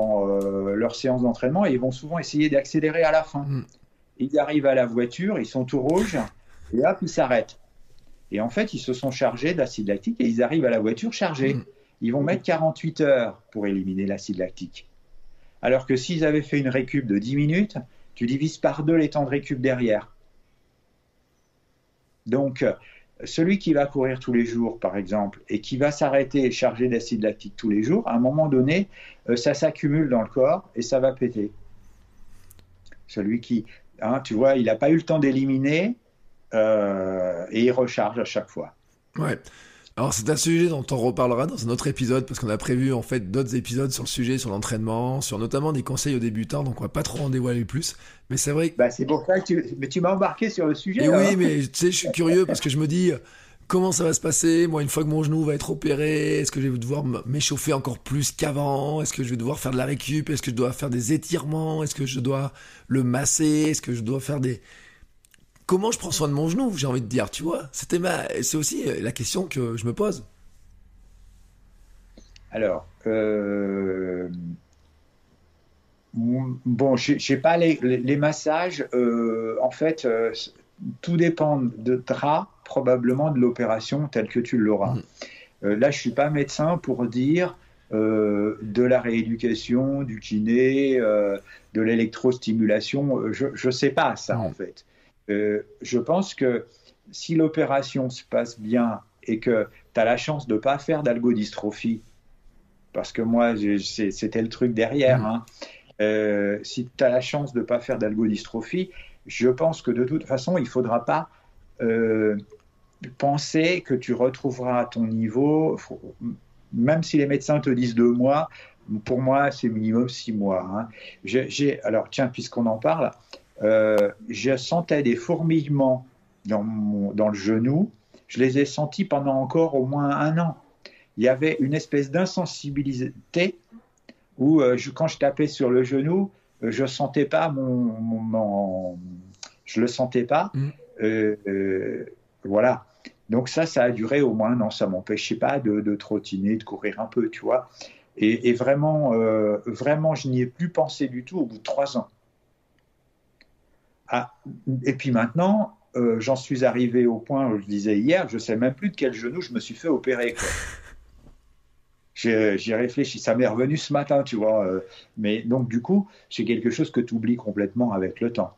leur séance d'entraînement et ils vont souvent essayer d'accélérer à la fin. Mm. Ils arrivent à la voiture, ils sont tout rouges, et hop, ils s'arrêtent. Et en fait, ils se sont chargés d'acide lactique et ils arrivent à la voiture chargés. Mm. Ils vont mettre 48 heures pour éliminer l'acide lactique. Alors que s'ils avaient fait une récup de 10 minutes, tu divises par deux les temps de récup derrière. Donc, celui qui va courir tous les jours, par exemple, et qui va s'arrêter et charger d'acide lactique tous les jours, à un moment donné, euh, ça s'accumule dans le corps et ça va péter. Celui qui, hein, tu vois, il n'a pas eu le temps d'éliminer euh, et il recharge à chaque fois. Ouais. Alors c'est un sujet dont on reparlera dans un autre épisode parce qu'on a prévu en fait d'autres épisodes sur le sujet, sur l'entraînement, sur notamment des conseils aux débutants, donc on va pas trop en dévoiler plus. Mais c'est vrai que... Bah, c'est pour ça que tu, mais tu m'as embarqué sur le sujet. Et oui, mais tu sais, je suis curieux parce que je me dis comment ça va se passer? Moi, une fois que mon genou va être opéré, est-ce que je vais devoir m'échauffer encore plus qu'avant? Est-ce que je vais devoir faire de la récup? Est-ce que je dois faire des étirements? Est-ce que je dois le masser? Est-ce que je dois faire des comment je prends soin de mon genou, j'ai envie de dire, tu vois. C'était ma... C'est aussi la question que je me pose. Alors, euh... bon, je sais pas, les, les massages, euh, en fait, euh, tout dépend de drap, probablement de l'opération telle que tu l'auras. Mmh. Euh, là, je suis pas médecin pour dire de la rééducation, du kiné, de l'électrostimulation. je ne sais pas ça, mmh. en fait. Euh, je pense que si l'opération se passe bien et que tu as la chance de ne pas faire d'algodystrophie, parce que moi, c'était le truc derrière, mmh. hein, euh, si tu as la chance de ne pas faire d'algodystrophie, je pense que de toute façon, il ne faudra pas euh, penser que tu retrouveras ton niveau, même si les médecins te disent deux mois, pour moi, c'est minimum six mois. Hein. alors, tiens, puisqu'on en parle, euh, je sentais des fourmillements dans, dans le genou. Je les ai sentis pendant encore au moins un an. Il y avait une espèce d'insensibilité où, euh, quand je tapais sur le genou, euh, je sentais pas mon, je le sentais pas. Mm. voilà. Donc ça, ça a duré au moins un an. Ça m'empêchait pas de, de, trottiner, de courir un peu, tu vois. Et, et vraiment, vraiment, je n'y ai plus pensé du tout au bout de trois ans. Ah, et puis maintenant, euh, j'en suis arrivé au point où je disais hier, je sais même plus de quel genou je me suis fait opérer. J'ai réfléchi, ça m'est revenu ce matin, tu vois. Euh, mais donc, du coup, c'est quelque chose que tu oublies complètement avec le temps.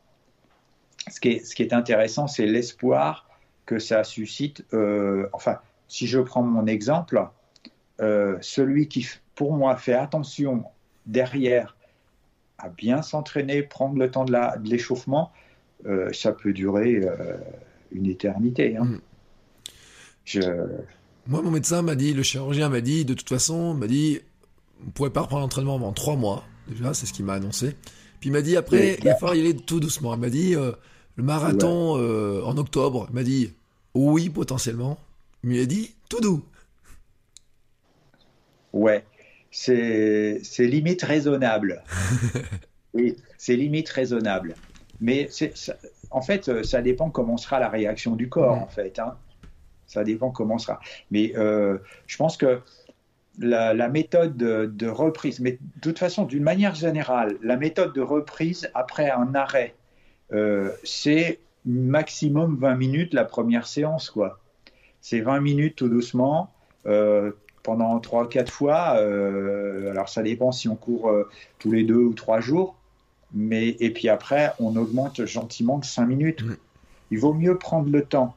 Ce qui est, ce qui est intéressant, c'est l'espoir que ça suscite. Euh, enfin, si je prends mon exemple, celui qui, pour moi, fait attention derrière à bien s'entraîner, prendre le temps de l'échauffement, euh, ça peut durer euh, une éternité. Hein. Mm. Je... Moi, mon médecin m'a dit, le chirurgien m'a dit, de toute façon, m'a dit, on pourrait pas reprendre l'entraînement avant trois mois. Déjà, c'est ce qu'il m'a annoncé. Puis il m'a dit après, il va falloir y aller tout doucement. Il m'a dit euh, le marathon en octobre. Il m'a dit oui potentiellement. Mais il a dit tout doux. Ouais, c'est limite raisonnable. oui, c'est limite raisonnable. Mais en fait, ça dépend comment sera la réaction du corps, en fait. Hein. Ça dépend comment sera. Mais euh, je pense que la, méthode de, reprise, mais de toute façon, d'une manière générale, la méthode de reprise après un arrêt, euh, c'est maximum 20 minutes la première séance, quoi. C'est 20 minutes tout doucement. Euh, pendant 3-4 fois, alors ça dépend si on court tous les deux ou trois jours, mais et puis après on augmente gentiment de 5 minutes. Mmh. Il vaut mieux prendre le temps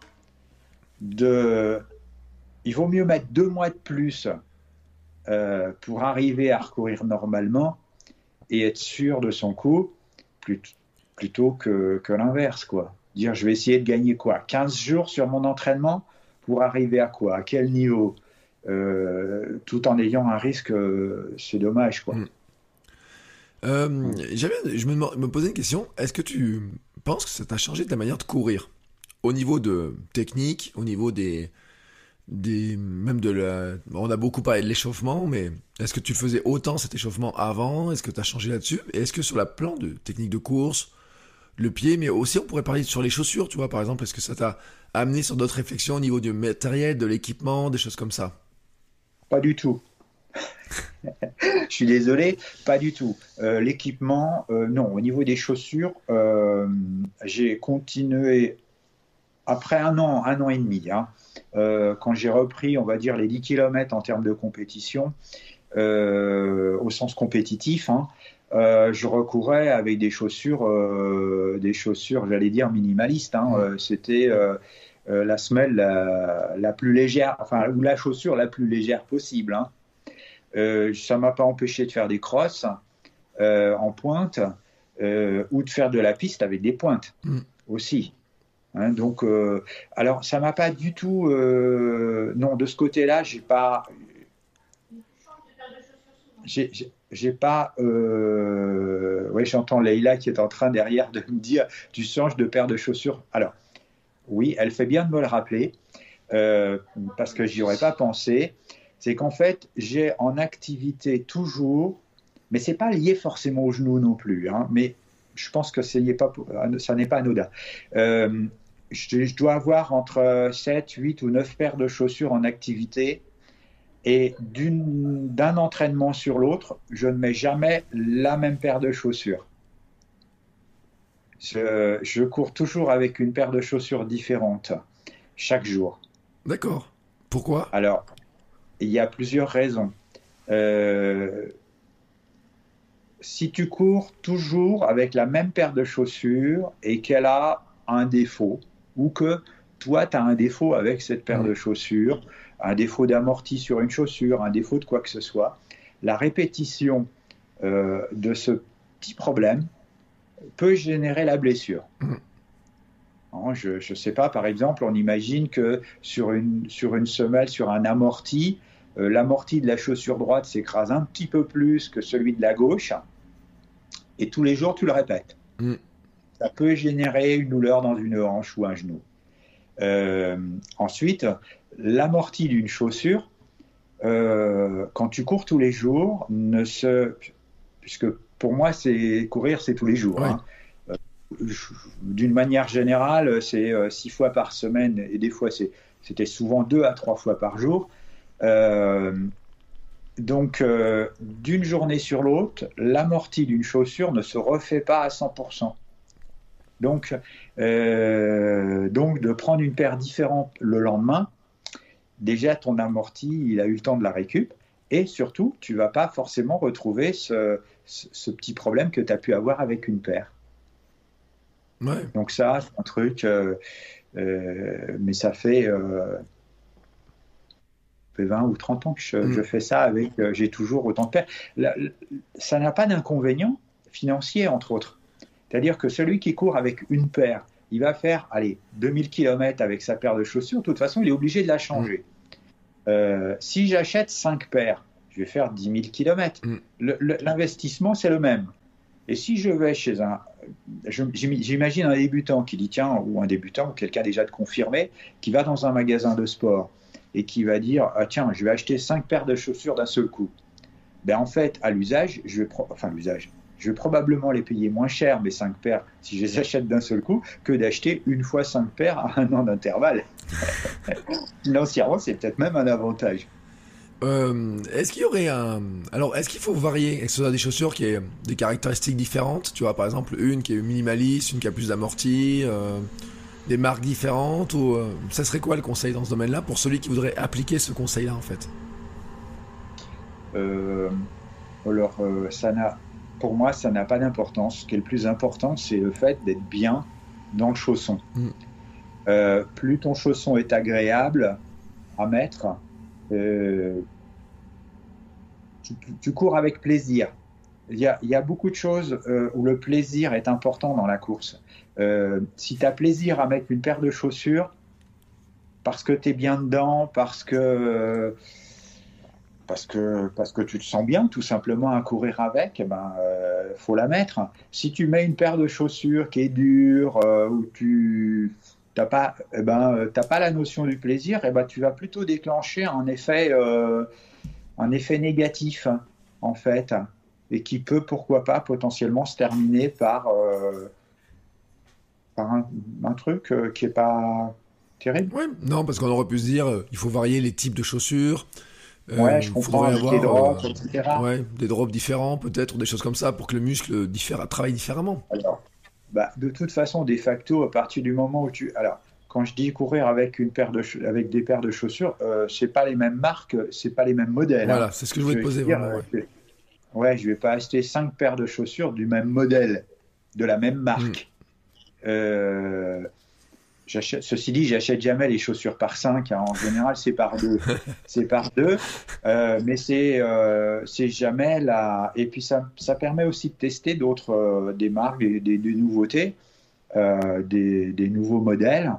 de. Il vaut mieux mettre deux mois de plus euh, pour arriver à recourir normalement et être sûr de son coup plutôt que, que l'inverse, quoi. Dire, je vais essayer de gagner quoi 15 jours sur mon entraînement pour arriver à quoi À quel niveau euh, Tout en ayant un risque, euh, c'est dommage, quoi. Mm. je me, me posais une question. Est-ce que tu penses que ça t'a changé ta manière de courir? Au niveau de technique, au niveau des, des même de la, on a beaucoup parlé de l'échauffement, mais est-ce que tu faisais autant cet échauffement avant? Est-ce que tu as changé là-dessus? Et est-ce que sur la plan de technique de course, le pied, mais aussi on pourrait parler sur les chaussures, tu vois, par exemple, est-ce que ça t'a amené sur d'autres réflexions au niveau du matériel, de l'équipement, des choses comme ça? Pas du tout. Je suis désolé, pas du tout. Euh, l'équipement, euh, non. Au niveau des chaussures, euh, j'ai continué après un an, un an et demi, hein, quand j'ai repris, on va dire, les 10 km en termes de compétition, au sens compétitif, hein, euh, je recourais avec des chaussures, des chaussures, j'allais dire minimalistes. Hein, C'était la semelle la, plus légère, enfin, ou la chaussure la plus légère possible. Hein. Ça m'a pas empêché de faire des crosses en pointe ou de faire de la piste avec des pointes mm. aussi. Hein, donc, euh, alors, ça m'a pas du tout. Euh, non, de ce côté-là, j'ai pas. J'ai pas. Euh, oui, j'entends Leïla qui est en train derrière de me dire tu changes de paire de chaussures. Alors, oui, elle fait bien de me le rappeler parce que j'y aurais pas pensé. C'est qu'en fait, j'ai en activité toujours, mais c'est pas lié forcément au genou non plus. Hein, mais je pense que ça n'est pas anodin je, dois avoir entre 7, 8 ou 9 paires de chaussures en activité. Et d'un entraînement sur l'autre, je ne mets jamais la même paire de chaussures. Je, je, cours toujours avec une paire de chaussures différente chaque jour. D'accord. Pourquoi? Alors, il y a plusieurs raisons. Euh, si tu cours toujours avec la même paire de chaussures et qu'elle a un défaut, ou que toi, tu as un défaut avec cette paire de chaussures, un défaut d'amorti sur une chaussure, un défaut de quoi que ce soit, la répétition euh, de ce petit problème peut générer la blessure. Mm. Hein, je ne sais pas, par exemple, on imagine que sur une, sur une semelle, sur un amorti, l'amorti de la chaussure droite s'écrase un petit peu plus que celui de la gauche, et tous les jours, tu le répètes. Mm ça peut générer une douleur dans une hanche ou un genou. Euh, ensuite, l'amorti d'une chaussure, euh, quand tu cours tous les jours, ne se, puisque pour moi, c'est courir, c'est tous les jours. Hein. Euh, d'une manière générale, c'est six fois par semaine et des fois c'était souvent deux à trois fois par jour. Donc, d'une journée sur l'autre, l'amorti d'une chaussure ne se refait pas à 100%. Donc, euh, donc de prendre une paire différente le lendemain, déjà ton amorti, il a eu le temps de la récup. Et surtout, tu vas pas forcément retrouver ce, petit problème que tu as pu avoir avec une paire. Donc ça, c'est un truc, euh, euh, mais ça fait, 20 ou 30 ans que je, mm. fais ça avec, j'ai toujours autant de paires. ça n'a pas d'inconvénient financier, entre autres. C'est-à-dire que celui qui court avec une paire, il va faire, allez, 2000 km avec sa paire de chaussures, de toute façon, il est obligé de la changer. Euh, si j'achète 5 paires, je je vais faire 10 000 km. L'investissement, c'est le même. Et si je vais chez un. J'imagine un débutant qui dit tiens, ou un débutant, ou quelqu'un déjà de confirmé, qui va dans un magasin de sport et qui va dire ah, tiens, je vais acheter 5 paires de chaussures d'un seul coup. Ben, en fait, à l'usage, je vais. Enfin, l'usage. Je vais probablement les payer moins cher, mes 5 paires, si je les achète d'un seul coup, que d'acheter une fois 5 paires à un an d'intervalle. Financièrement, c'est peut-être même un avantage. Euh, est-ce qu'il y aurait un. Alors, est-ce qu'il faut varier Est-ce que ce des chaussures qui aient des caractéristiques différentes? Tu vois, par exemple, une qui est minimaliste, une qui a plus d'amorti, euh, des marques différentes Ou euh, ça serait quoi le conseil dans ce domaine-là pour celui qui voudrait appliquer ce conseil-là, en fait? Alors, ça n'a. Pour moi, ça n'a pas d'importance. Ce qui est le plus important, c'est le fait d'être bien dans le chausson. Mm. plus ton chausson est agréable à mettre, euh, tu, cours avec plaisir. Il y, a, beaucoup de choses euh, où le plaisir est important dans la course. Euh, si tu as plaisir à mettre une paire de chaussures, parce que tu es bien dedans, parce que, parce, que, parce que tu te sens bien tout simplement à courir avec, il eh ben, faut la mettre. Si tu mets une paire de chaussures qui est dure, où tu t'as pas, eh ben, euh, pas la notion du plaisir, eh ben, tu vas plutôt déclencher un effet, euh, un effet négatif, en fait, et qui peut, pourquoi pas, potentiellement se terminer par, euh, par un, truc qui est pas terrible. Oui, non, parce qu'on aurait pu se dire, il faut varier les types de chaussures. ouais, je comprends, avoir, des drops, etc. Ouais, des drops différents, peut-être, ou des choses comme ça, pour que le muscle diffère, travaille différemment. Alors, bah, de toute façon, de facto, à partir du moment où tu. Alors, quand je dis courir avec, une paire de avec des paires de chaussures, euh, c'est pas les mêmes marques, c'est pas les mêmes modèles. Hein. Voilà, c'est ce que je voulais te poser. Dire, vraiment, ouais. ouais. je vais pas acheter cinq paires de chaussures du même modèle, de la même marque. Euh, Ceci dit, j'achète jamais les chaussures par 5. Hein. En général, c'est par deux. c'est par deux. Euh, mais c'est euh, c'est jamais la. Et puis ça, ça permet aussi de tester d'autres euh, des marques, des, des, nouveautés, des, des, nouveaux modèles.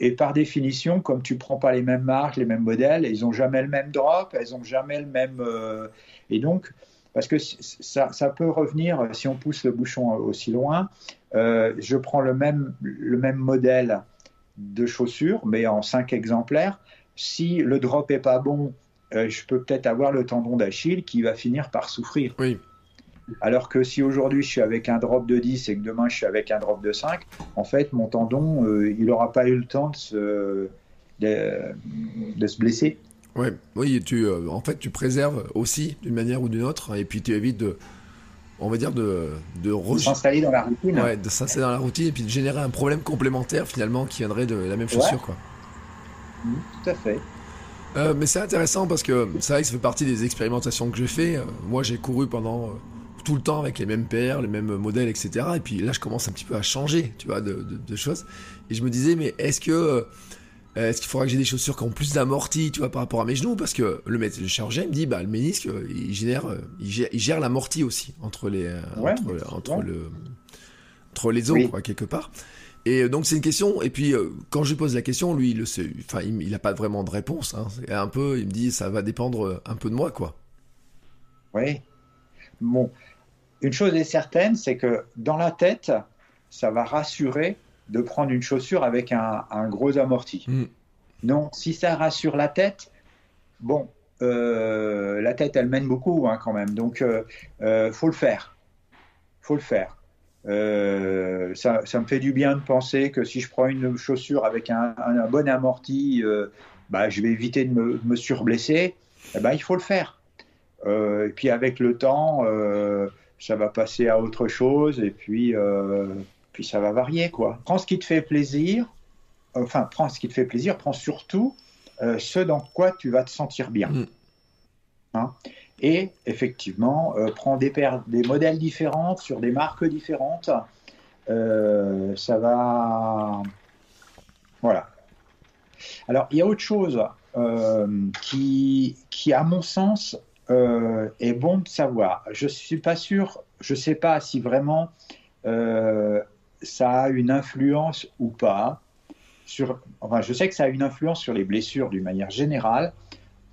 Et par définition, comme tu prends pas les mêmes marques, les mêmes modèles, ils ont jamais le même drop, elles ont jamais le même. et donc, parce que ça, ça, peut revenir, si on pousse le bouchon aussi loin, euh, je prends le même, le même modèle de chaussures, mais en cinq exemplaires. Si le drop est pas bon, euh, je peux peut-être avoir le tendon d'Achille qui va finir par souffrir. Oui. Alors que si aujourd'hui je suis avec un drop de 10 et que demain je suis avec un drop de 5, en fait mon tendon, euh, il n'aura pas eu le temps de se, de, se blesser. Ouais, oui, tu, en fait tu préserves aussi d'une manière ou d'une autre et puis tu évites de, on va dire, de, de, s'installer dans la routine. Ouais, de s'installer dans la routine et puis de générer un problème complémentaire finalement qui viendrait de la même chaussure. Quoi. Mmh, tout à fait. Euh, mais c'est intéressant parce que c'est vrai que ça fait partie des expérimentations que j'ai fait. Euh, moi, j'ai couru pendant euh, tout le temps avec les mêmes paires, les mêmes modèles, etc. Et puis là, je commence un petit peu à changer, tu vois, de, de choses. Et je me disais, mais est-ce que euh, est-ce qu'il faudra que j'ai des chaussures qui ont plus d'amorti, tu vois, par rapport à mes genoux? Parce que le médecin, le chirurgien me dit, bah, le ménisque, euh, il génère, euh, il gère, l'amorti aussi entre les, entre, le, entre les os, quoi, quelque part. Et donc c'est une question. Et puis quand je lui pose la question, lui, il sait, enfin, il, n'a pas vraiment de réponse. Hein. un peu, il me dit, ça va dépendre un peu de moi, quoi. Oui. Bon, une chose est certaine, c'est que dans la tête, ça va rassurer de prendre une chaussure avec un, gros amorti. Mm. Non, si ça rassure la tête, bon, euh, la tête, elle mène beaucoup hein, quand même. Donc, euh, euh, faut le faire. faut le faire. Ça, me fait du bien de penser que si je prends une chaussure avec un, bon amorti, bah, je vais éviter de me, me surblesser. Eh ben, il faut le faire. et puis avec le temps, ça va passer à autre chose. Et puis, puis ça va varier, quoi. Prends ce qui te fait plaisir, enfin, prends ce qui te fait plaisir, prends surtout euh, ce dans quoi tu vas te sentir bien. Mm. Hein et effectivement, euh, prends des, des modèles différents sur des marques différentes. Euh, ça va. Voilà. Alors, il y a autre chose qui, qui, à mon sens, est bon de savoir. Je ne suis pas sûr, je ne sais pas si vraiment ça a une influence ou pas sur. Enfin, je sais que ça a une influence sur les blessures d'une manière générale.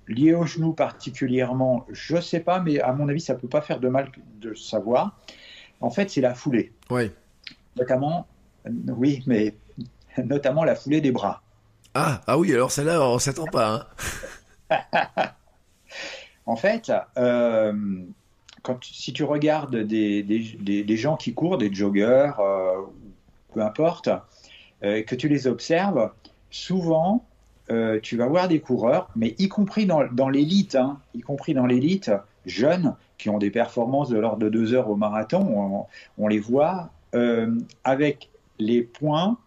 lié au genou particulièrement, je ne sais pas, mais à mon avis, ça ne peut pas faire de mal de savoir. En fait, c'est la foulée. Oui. Notamment, oui, mais notamment la foulée des bras. Ah, ah oui, alors celle-là, on ne s'attend pas. Hein. en fait, euh, quand, si tu regardes des, des, des, gens qui courent, des joggers, euh, peu importe, euh, que tu les observes, souvent, euh, tu vas voir des coureurs, mais y compris dans, dans l'élite, hein, y compris dans l'élite, jeunes, qui ont des performances de l'ordre de deux heures au marathon, on, les voit euh, avec les poings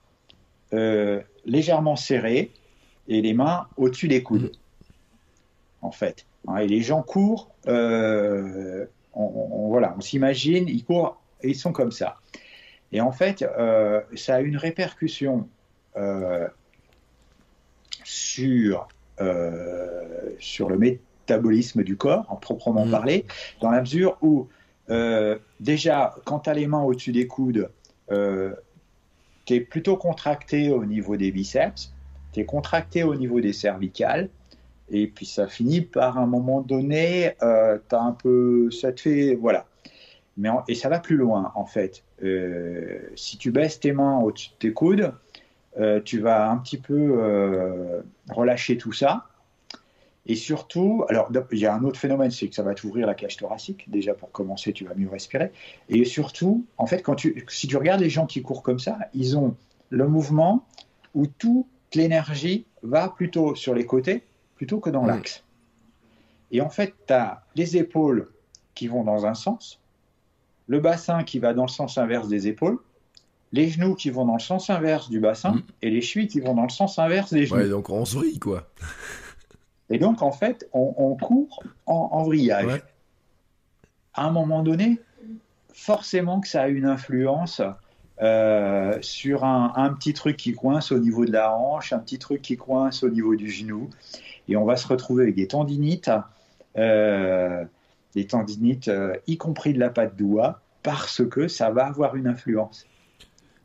légèrement serrés et les mains au-dessus des coudes, en fait. Hein, et les gens courent, on, voilà, on s'imagine, ils courent et ils sont comme ça. Et en fait, ça a une répercussion sur, euh, sur le métabolisme du corps, en proprement mmh. parler, dans la mesure où, euh, déjà, quand tu as les mains au-dessus des coudes, euh, tu es plutôt contracté au niveau des biceps, tu es contracté au niveau des cervicales, et puis ça finit par un moment donné, euh, un peu, ça te fait, voilà. Mais et ça va plus loin en fait. si tu baisses tes mains au-dessus de tes coudes, euh, tu vas un petit peu euh, relâcher tout ça. Et surtout, alors il y a un autre phénomène, c'est que ça va t'ouvrir la cage thoracique. Déjà pour commencer, tu vas mieux respirer. Et surtout, en fait, quand tu, si tu regardes les gens qui courent comme ça, ils ont le mouvement où toute l'énergie va plutôt sur les côtés plutôt que dans l'axe. Et en fait, tu as les épaules qui vont dans un sens, le bassin qui va dans le sens inverse des épaules, les genoux qui vont dans le sens inverse du bassin mm. et les chevilles qui vont dans le sens inverse des genoux. Ouais, donc on se vrille, quoi. et donc, en fait, on, court en, en vrillage. À un moment donné, forcément que ça a une influence euh, sur un, petit truc qui coince au niveau de la hanche, un petit truc qui coince au niveau du genou. Et on va se retrouver avec des tendinites, euh, des tendinites, euh, y compris de la patte doigt, parce que ça va avoir une influence.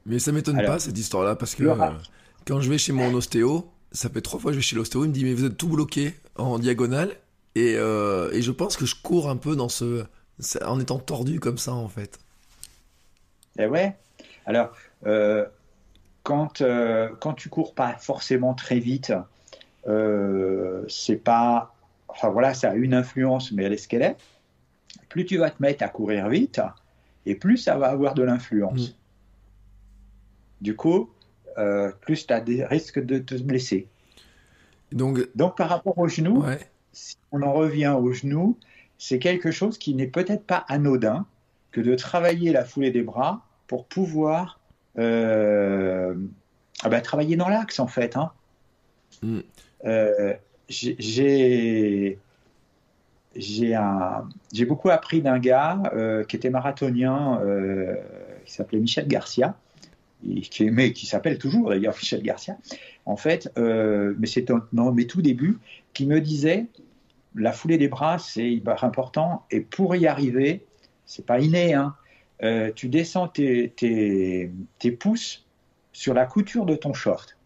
Mais ça m'étonne pas cette histoire-là parce que euh, quand je vais chez mon ostéo, ça fait trois fois que je vais chez l'ostéo, il me dit mais vous êtes tout bloqué en diagonale et, euh, et je pense que je cours un peu dans ce en étant tordu comme ça en fait. Eh ouais. Alors euh, quand quand tu cours pas forcément très vite, c'est pas enfin voilà ça a une influence mais elle est ce qu'elle est. Plus tu vas te mettre à courir vite et plus ça va avoir de l'influence. Mm. Du coup, euh, plus tu as des risques de te blesser. Donc, Donc par rapport au genou, si on en revient au genou, c'est quelque chose qui n'est peut-être pas anodin que de travailler la foulée des bras pour pouvoir euh, ah ben, travailler dans l'axe en fait. Hein. Mm. Euh, j'ai beaucoup appris d'un gars qui était marathonien, qui s'appelait Michel Garcia, qui, mais qui s'appelle toujours d'ailleurs Michel Garcia, en fait, euh, mais c'est mes tout débuts, qui me disait la foulée des bras, c'est important, et pour y arriver, c'est pas inné, hein, euh, tu descends tes, tes, tes, pouces sur la couture de ton short.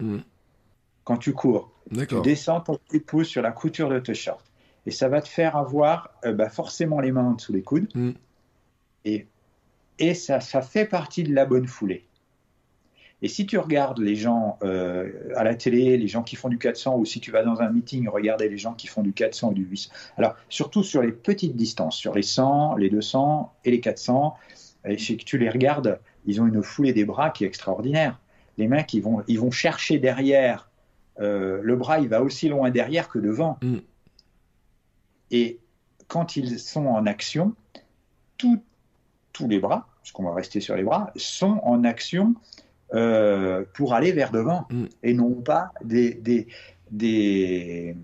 Hmm. Quand tu cours, tu descends tes pouces sur la couture de ton short. Et ça va te faire avoir euh, bah, forcément les mains sous les coudes. Hmm. Et, et ça, ça fait partie de la bonne foulée. Et si tu regardes les gens euh, à la télé, les gens qui font du 400, ou si tu vas dans un meeting, regarder les gens qui font du 400 ou du 800. Alors, surtout sur les petites distances, sur les 100, les 200 et les 400, et si tu les regardes, ils ont une foulée des bras qui est extraordinaire. Les mecs, ils vont, ils vont chercher derrière. Euh, le bras, il va aussi loin derrière que devant. Mm. Et quand ils sont en action, tous les bras, puisqu'on va rester sur les bras, sont en action euh, pour aller vers devant mm. et non pas des, des, des,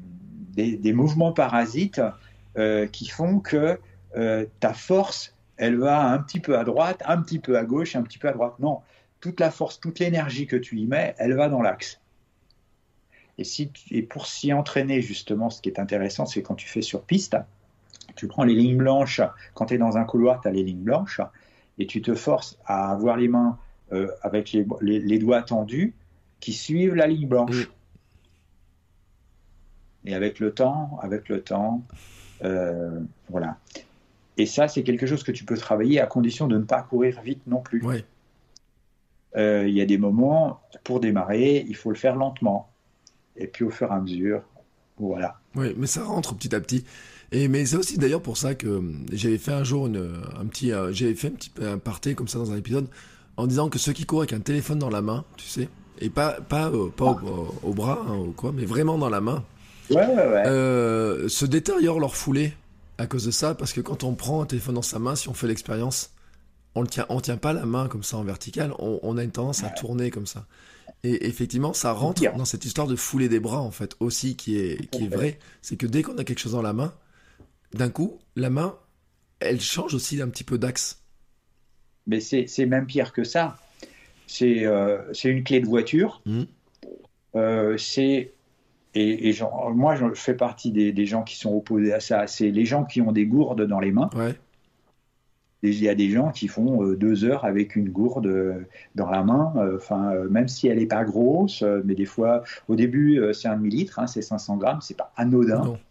des, mouvements parasites euh, qui font que ta force, elle va un petit peu à droite, un petit peu à gauche, un petit peu à droite. Non, toute la force, toute l'énergie que tu y mets, elle va dans l'axe. Et, si, et pour s'y entraîner, justement, ce qui est intéressant, c'est quand tu fais sur piste, tu prends les lignes blanches, quand tu es dans un couloir, tu as les lignes blanches, et tu te forces à avoir les mains euh, avec les, doigts tendus qui suivent la ligne blanche. Et avec le temps, avec le temps, euh, voilà. Et ça, c'est quelque chose que tu peux travailler à condition de ne pas courir vite non plus. Euh, Il y a des moments, pour démarrer, il faut le faire lentement. Et puis au fur et à mesure, voilà. Oui, mais ça rentre petit à petit. Et mais c'est aussi d'ailleurs pour ça que euh, j'avais fait un jour une, un petit, euh, j'avais fait un petit un party comme ça dans un épisode en disant que ceux qui courent avec un téléphone dans la main, tu sais, et pas pas euh, pas au, au bras hein, ou quoi, mais vraiment dans la main, Ouais, ouais, ouais. euh, se détériorent leur foulée à cause de ça, parce que quand on prend un téléphone dans sa main, si on fait l'expérience, on le tient, on tient pas la main comme ça en vertical, on, on a une tendance à tourner comme ça. Et effectivement, ça rentre dans cette histoire de foulée des bras en fait aussi qui est qui est vrai, c'est que dès qu'on a quelque chose dans la main, d'un coup, la main, elle change aussi d'un petit peu d'axe. Mais c'est même pire que ça. C'est euh, une clé de voiture. Mhm. Euh, c'est et, et genre, moi je fais partie des, des gens qui sont opposés à ça. C'est les gens qui ont des gourdes dans les mains. Ouais. Il y a des gens qui font euh, deux heures avec une gourde euh, dans la main, euh, enfin même si elle n'est pas grosse, mais des fois au début c'est un demi-litre, hein, c'est 500 grammes, c'est pas anodin.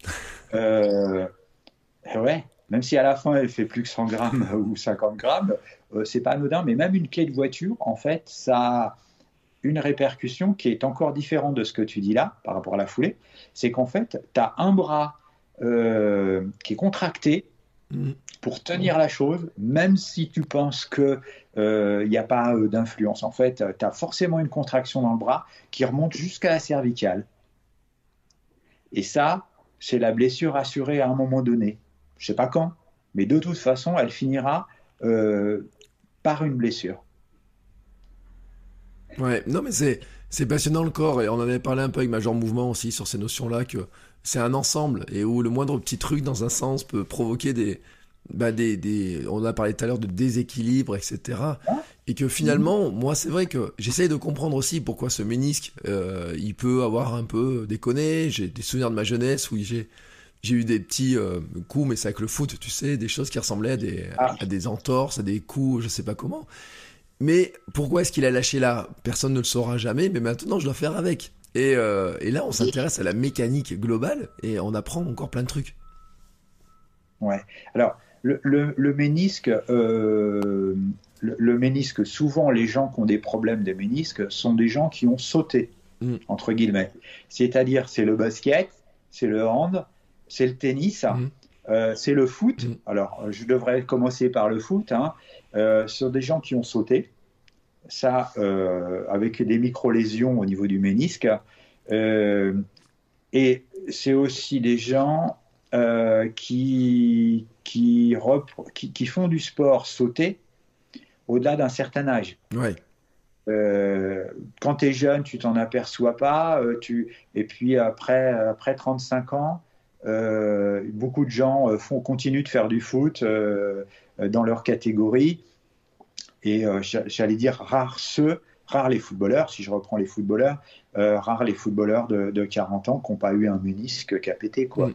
Euh, ouais, même si à la fin elle fait plus que 100 grammes ou 50 grammes, euh, c'est pas anodin. Mais même une clé de voiture, en fait, ça a une répercussion qui est encore différente de ce que tu dis là par rapport à la foulée. C'est qu'en fait, tu as un bras euh, qui est contracté Mhm. Pour tenir la chose, même si tu penses que il n'y a pas euh, d'influence. En fait, tu as forcément une contraction dans le bras qui remonte jusqu'à la cervicale. Et ça, c'est la blessure assurée à un moment donné. Je sais pas quand, mais de toute façon, elle finira euh, par une blessure. Ouais, non mais c'est c'est passionnant le corps et on en avait parlé un peu avec Major Mouvement aussi sur ces notions-là que c'est un ensemble et où le moindre petit truc dans un sens peut provoquer des bah des, des on a parlé tout à l'heure de déséquilibre etc et que finalement moi c'est vrai que j'essaye de comprendre aussi pourquoi ce ménisque euh, il peut avoir un peu déconné j'ai des souvenirs de ma jeunesse où j'ai j'ai eu des petits euh, coups mais c'est avec le foot tu sais des choses qui ressemblaient à des Ah. à des entorses à des coups je sais pas comment mais pourquoi est-ce qu'il a lâché là? Personne ne le saura jamais, mais maintenant je dois faire avec. Et, euh, et là, on s'intéresse à la mécanique globale et on apprend encore plein de trucs. Ouais. Alors, le, le, le ménisque, euh, le, le ménisque, souvent les gens qui ont des problèmes de ménisque sont des gens qui ont sauté, Mm. entre guillemets. C'est-à-dire, c'est le basket, c'est le hand, c'est le tennis, Mhm. euh, c'est le foot. Mm. Alors, je devrais commencer par le foot. Hein. Euh, ce sont des gens qui ont sauté, ça, avec des micro-lésions au niveau du ménisque. Et c'est aussi des gens euh, qui, qui, repr- qui, qui font du sport sauter au-delà d'un certain âge. Ouais. Euh, quand tu es jeune, tu t'en aperçois pas. euh, tu... Et puis après, après 35 ans, euh, beaucoup de gens font, continuent de faire du foot dans leur catégorie. Et j'a- j'allais dire rares ceux, rares les footballeurs, si je reprends les footballeurs, euh, rares les footballeurs de, de 40 ans qui n'ont pas eu un ménisque qui a pété. Quoi. Mm.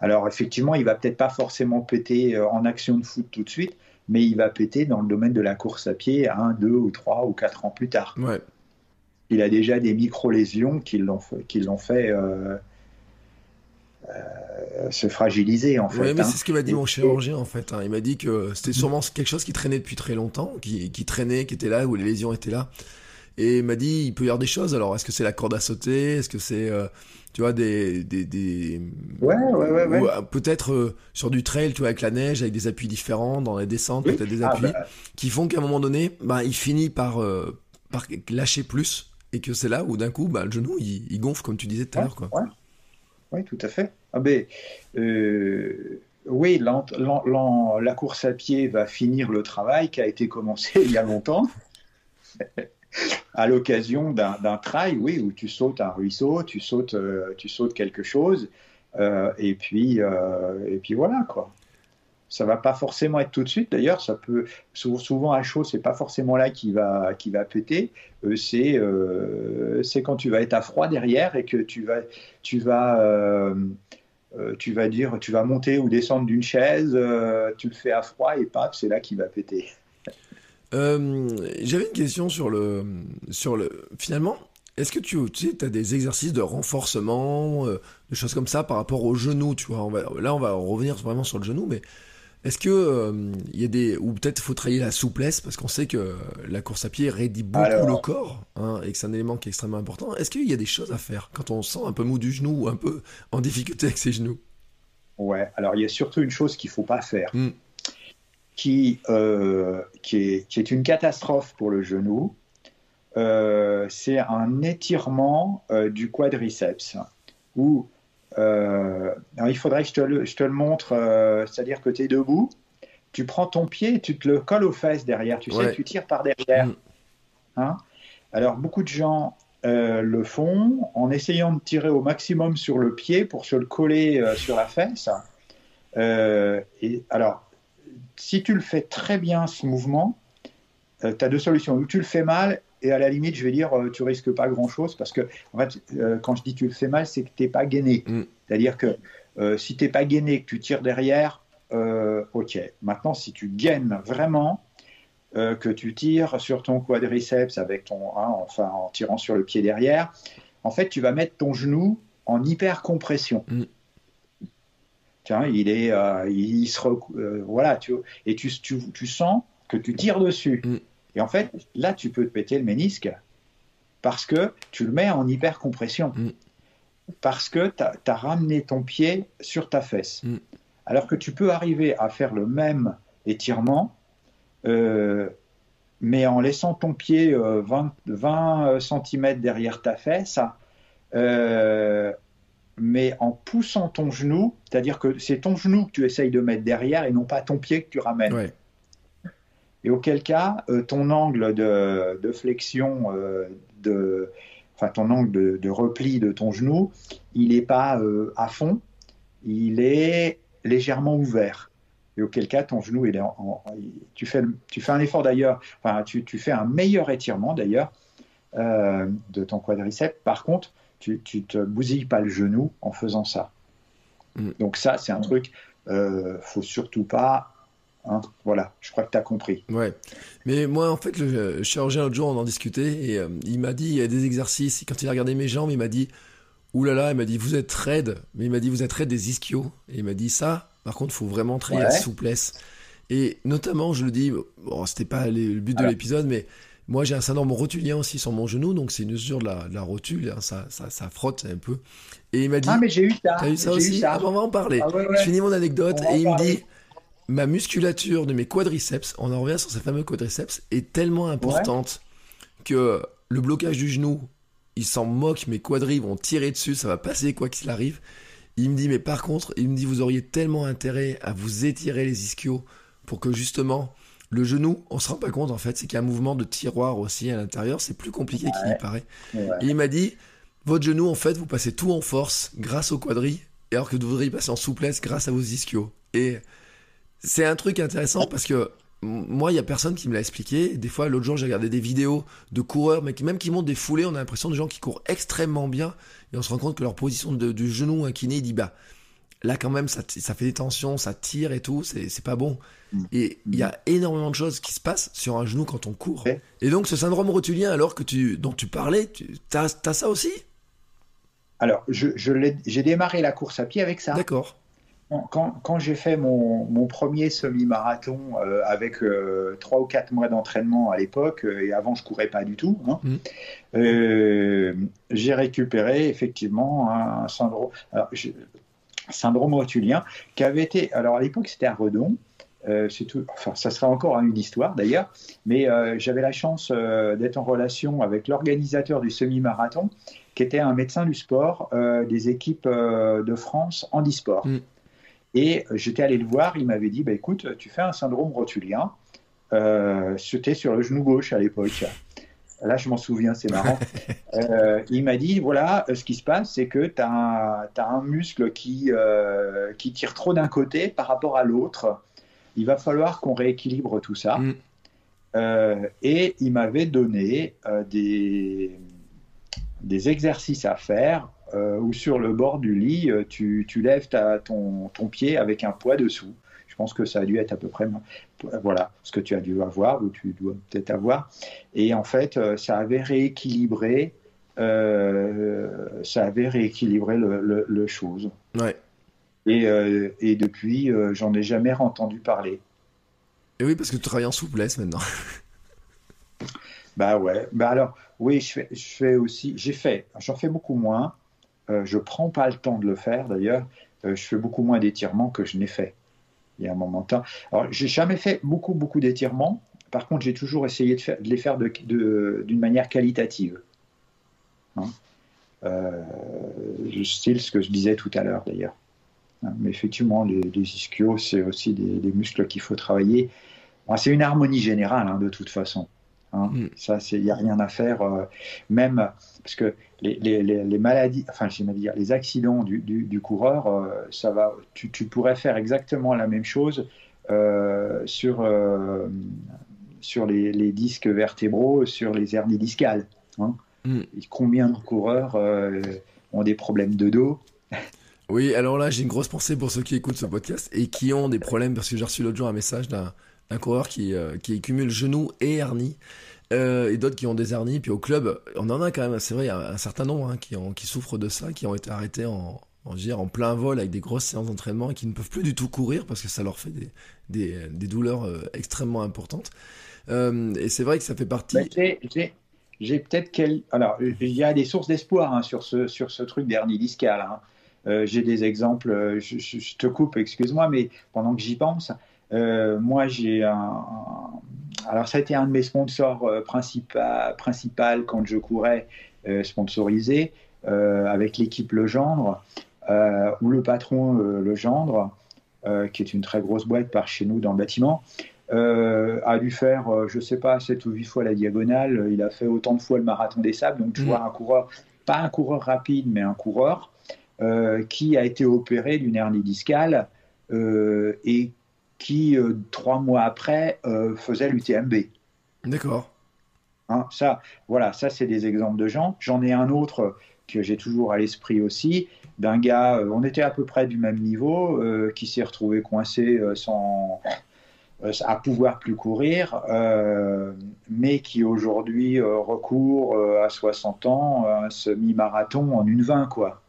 Alors effectivement, il va peut-être pas forcément péter euh, en action de foot tout de suite, mais il va péter dans le domaine de la course à pied un, deux ou trois ou quatre ans plus tard. Ouais. Il a déjà des micro-lésions qui l'ont fait, qui l'ont fait euh, euh, se fragiliser en fait. Ouais, mais hein. c'est ce que m'a dit mon chirurgien en fait. hein. Il m'a dit que c'était sûrement quelque chose qui traînait depuis très longtemps, qui, qui traînait, qui était là, où les lésions étaient là. Et il m'a dit, il peut y avoir des choses. Alors, est-ce que c'est la corde à sauter? Est-ce que c'est, euh, tu vois, des, des, des... Ouais, ouais, ouais, ouais. ou, euh, peut-être euh, sur du trail, tu vois, avec la neige, avec des appuis différents, dans les descentes, Oui. peut-être des Ah, appuis, bah, qui font qu'à un moment donné, bah, il finit par, euh, par lâcher plus, et que c'est là où d'un coup, bah, le genou, il, il gonfle, comme tu disais tout à l'heure, quoi. ouais. Oui, tout à fait. Ah ben, euh, oui, la course à pied va finir le travail qui a été commencé il y a longtemps, à l'occasion d'un trail, oui, où tu sautes un ruisseau, tu sautes, euh, tu sautes quelque chose, euh, et puis, euh, et puis voilà quoi. Ça va pas forcément être tout de suite. D'ailleurs, ça peut sou- souvent à chaud, c'est pas forcément là qui va qui va péter. C'est c'est quand tu vas être à froid derrière et que tu vas tu vas tu vas dire tu vas monter ou descendre d'une chaise, tu le fais à froid et paf, c'est là qu'il va péter. Euh, J'avais une question sur le, sur le. Finalement, est-ce que tu, tu sais, as des exercices de renforcement, euh, de choses comme ça par rapport au genou, tu vois? Là, on va revenir vraiment sur le genou, mais est-ce que euh, il y a des ou peut-être faut travailler la souplesse parce qu'on sait que la course à pied raidit beaucoup le corps hein, et que c'est un élément qui est extrêmement important. Est-ce qu'il y a des choses à faire quand on sent un peu mou du genou ou un peu en difficulté avec ses genoux? Ouais. Alors il y a surtout une chose qu'il faut pas faire, hmm. Qui euh, qui est qui est une catastrophe pour le genou. Euh, c'est un étirement du quadriceps où euh, il faudrait que je te le, je te le montre, euh, c'est-à-dire que tu es debout, tu prends ton pied et tu te le colles aux fesses derrière, tu sais, tu tires par derrière. Mm. Hein? Alors, beaucoup de gens euh, le font en essayant de tirer au maximum sur le pied pour se le coller sur la fesse. et alors, si tu le fais très bien, ce mouvement, tu as deux solutions. Ou tu le fais mal et à la limite, je vais dire, euh, tu risques pas grand-chose parce que, en fait, euh, quand je dis tu le fais mal, c'est que tu n'es pas gainé. Mm. C'est-à-dire que euh, si tu n'es pas gainé, que tu tires derrière, ok. Maintenant, si tu gaines vraiment, que tu tires sur ton quadriceps avec ton, hein, enfin, en tirant sur le pied derrière, en fait, tu vas mettre ton genou en hyper compression. Mm. Tiens, il est, il se, voilà, tu, et tu, tu, sens que tu tires dessus. Mm. Et en fait, là, tu peux te péter le ménisque parce que tu le mets en hypercompression. Mm. Parce que tu as, ramené ton pied sur ta fesse. Mm. Alors que tu peux arriver à faire le même étirement, euh, mais en laissant ton pied 20, euh, cm euh, derrière ta fesse, mais en poussant ton genou, c'est-à-dire que c'est ton genou que tu essayes de mettre derrière et non pas ton pied que tu ramènes et auquel cas euh, ton angle de, flexion, euh, de, enfin ton angle de, repli de ton genou, il n'est pas euh, à fond, il est légèrement ouvert. Et auquel cas ton genou, il est tu, fais, tu fais un effort d'ailleurs, enfin tu, tu, fais un meilleur étirement d'ailleurs de ton quadriceps. Par contre, tu, tu te bousilles pas le genou en faisant ça. Mm. Donc ça, c'est un truc, euh, faut surtout pas Hein, voilà, je crois que tu as compris. Ouais. Mais moi, en fait, le chirurgien, l'autre jour, on en discutait et euh, il m'a dit il y a des exercices. Et quand il a regardé mes jambes, il m'a dit oulala, là là, il m'a dit vous êtes raide. Mais il m'a dit vous êtes raide des ischios. Et il m'a dit ça, par contre, il faut vraiment travailler la souplesse. Et notamment, je le dis, bon, c'était pas le but de l'épisode, mais moi j'ai un syndrome rotulien aussi sur mon genou, donc c'est une usure de la, rotule, hein, ça, ça, ça, frotte un peu. Et il m'a dit. Ah, mais j'ai eu ça. T'as eu ça aussi ah, on va en parler. Ah, je finis mon anecdote et il me dit ma musculature de mes quadriceps, on en revient sur ces fameux quadriceps, est tellement importante que le blocage du genou, il s'en moque, mes quadris vont tirer dessus, ça va passer quoi qu'il arrive. Il me dit, mais par contre, il me dit, vous auriez tellement intérêt à vous étirer les ischios pour que justement, le genou, on se rend pas compte en fait, c'est qu'il y a un mouvement de tiroir aussi à l'intérieur, c'est plus compliqué qu'il n'y paraît. Et il m'a dit, votre genou, en fait, vous passez tout en force grâce aux quadris, alors que vous devriez passer en souplesse grâce à vos ischios. Et c'est un truc intéressant parce que moi, il y a personne qui me l'a expliqué. Des fois, l'autre jour, j'ai regardé des vidéos de coureurs, mais même qui montent des foulées, on a l'impression de gens qui courent extrêmement bien, et on se rend compte que leur position du genou incliné, il dit bah là quand même, ça, fait des tensions, ça tire et tout, c'est pas bon. Mm. Et il y a énormément de choses qui se passent sur un genou quand on court. Et donc, ce syndrome rotulien, alors que tu, dont tu parlais, tu as, ça aussi? Alors, j'ai je, démarré la course à pied avec ça. D'accord quand, j'ai fait mon, premier semi-marathon euh, avec euh, trois ou quatre mois d'entraînement à l'époque, euh, et avant je courais pas du tout, hein, mmh. j'ai récupéré effectivement un, syndrome, syndrome rotulien qui avait été, alors à l'époque c'était à Redon, c'est tout, enfin ça sera encore une histoire d'ailleurs, mais j'avais la chance d'être en relation avec l'organisateur du semi-marathon qui était un médecin du sport des équipes de France handisport. Mmh. Et j'étais allé le voir, il m'avait dit, bah, écoute, tu fais un syndrome rotulien. Euh, C'était sur le genou gauche à l'époque. Là, je m'en souviens, c'est marrant. Euh, il m'a dit, voilà, ce qui se passe, c'est que tu as, un muscle qui, euh, qui tire trop d'un côté par rapport à l'autre. Il va falloir qu'on rééquilibre tout ça. Mm. Euh, et il m'avait donné des, des exercices à faire euh, ou sur le bord du lit, euh, tu, lèves ton, pied avec un poids dessous. Je pense que ça a dû être à peu près voilà ce que tu as dû avoir ou tu dois peut-être avoir. Et en fait, euh, ça avait rééquilibré ça avait rééquilibré le, le, chose. Ouais. Et, et depuis, j'en ai jamais entendu parler. Et oui, parce que tu travailles en souplesse maintenant. bah ouais. Bah alors, oui, je fais, je fais aussi. J'ai fait. J'en fais beaucoup moins. Euh, je prends pas le temps de le faire d'ailleurs. je fais beaucoup moins d'étirements que je n'ai fait il y a un moment de temps. Alors, j'ai jamais fait beaucoup, beaucoup d'étirements. Par contre, j'ai toujours essayé de, les faire d'une manière qualitative. Hein euh, style ce que je disais tout à l'heure d'ailleurs. Hein, mais effectivement, les, ischios, c'est aussi des, muscles qu'il faut travailler. c'est une harmonie générale, hein, de toute façon. Hein. Mm. Ça, il n'y a rien à faire. Euh, même parce que les, les, les maladies, enfin, dire, les accidents du, du, coureur, euh, ça va. Tu, tu, pourrais faire exactement la même chose euh, sur sur les, disques vertébraux, sur les hernies discales. Hein. Mm. Combien de coureurs ont des problèmes de dos? Oui, alors là, j'ai une grosse pensée pour ceux qui écoutent ce podcast et qui ont des problèmes, parce que j'ai reçu l'autre jour un message d'un coureur qui, euh, cumule genoux et hernie, euh, et d'autres qui ont des hernies. Puis au club, on en a quand même, c'est vrai, un, un certain nombre hein, qui, souffrent de ça, qui ont été arrêtés en, plein vol avec des grosses séances d'entraînement et qui ne peuvent plus du tout courir parce que ça leur fait des, douleurs euh, extrêmement importantes. et c'est vrai que ça fait partie. j'ai peut-être quel... Alors, il y a des sources d'espoir hein, sur, ce, truc d'hernie discale. Hein. J'ai des exemples, je, te coupe, excuse-moi, mais pendant que j'y pense, moi j'ai un, Alors ça a été un de mes sponsors principal, principal quand je courais, sponsorisé, avec l'équipe Legendre, où le patron Legendre, qui est une très grosse boîte par chez nous dans le bâtiment, a dû faire, je sais pas, 7 ou 8 fois la diagonale. Il a fait autant de fois le marathon des sables. Donc, tu mmh. vois, un coureur, pas un coureur rapide, mais un coureur euh, qui a été opéré d'une hernie discale euh, et qui, euh, trois mois après, faisait l'UTMB. D'accord. Hein, ça, voilà, ça c'est des exemples de gens. J'en ai un autre que j'ai toujours à l'esprit aussi, d'un gars, on était à peu près du même niveau, qui s'est retrouvé coincé sans à pouvoir plus courir, mais qui aujourd'hui recourt à 60 ans à un semi-marathon en une 20 quoi.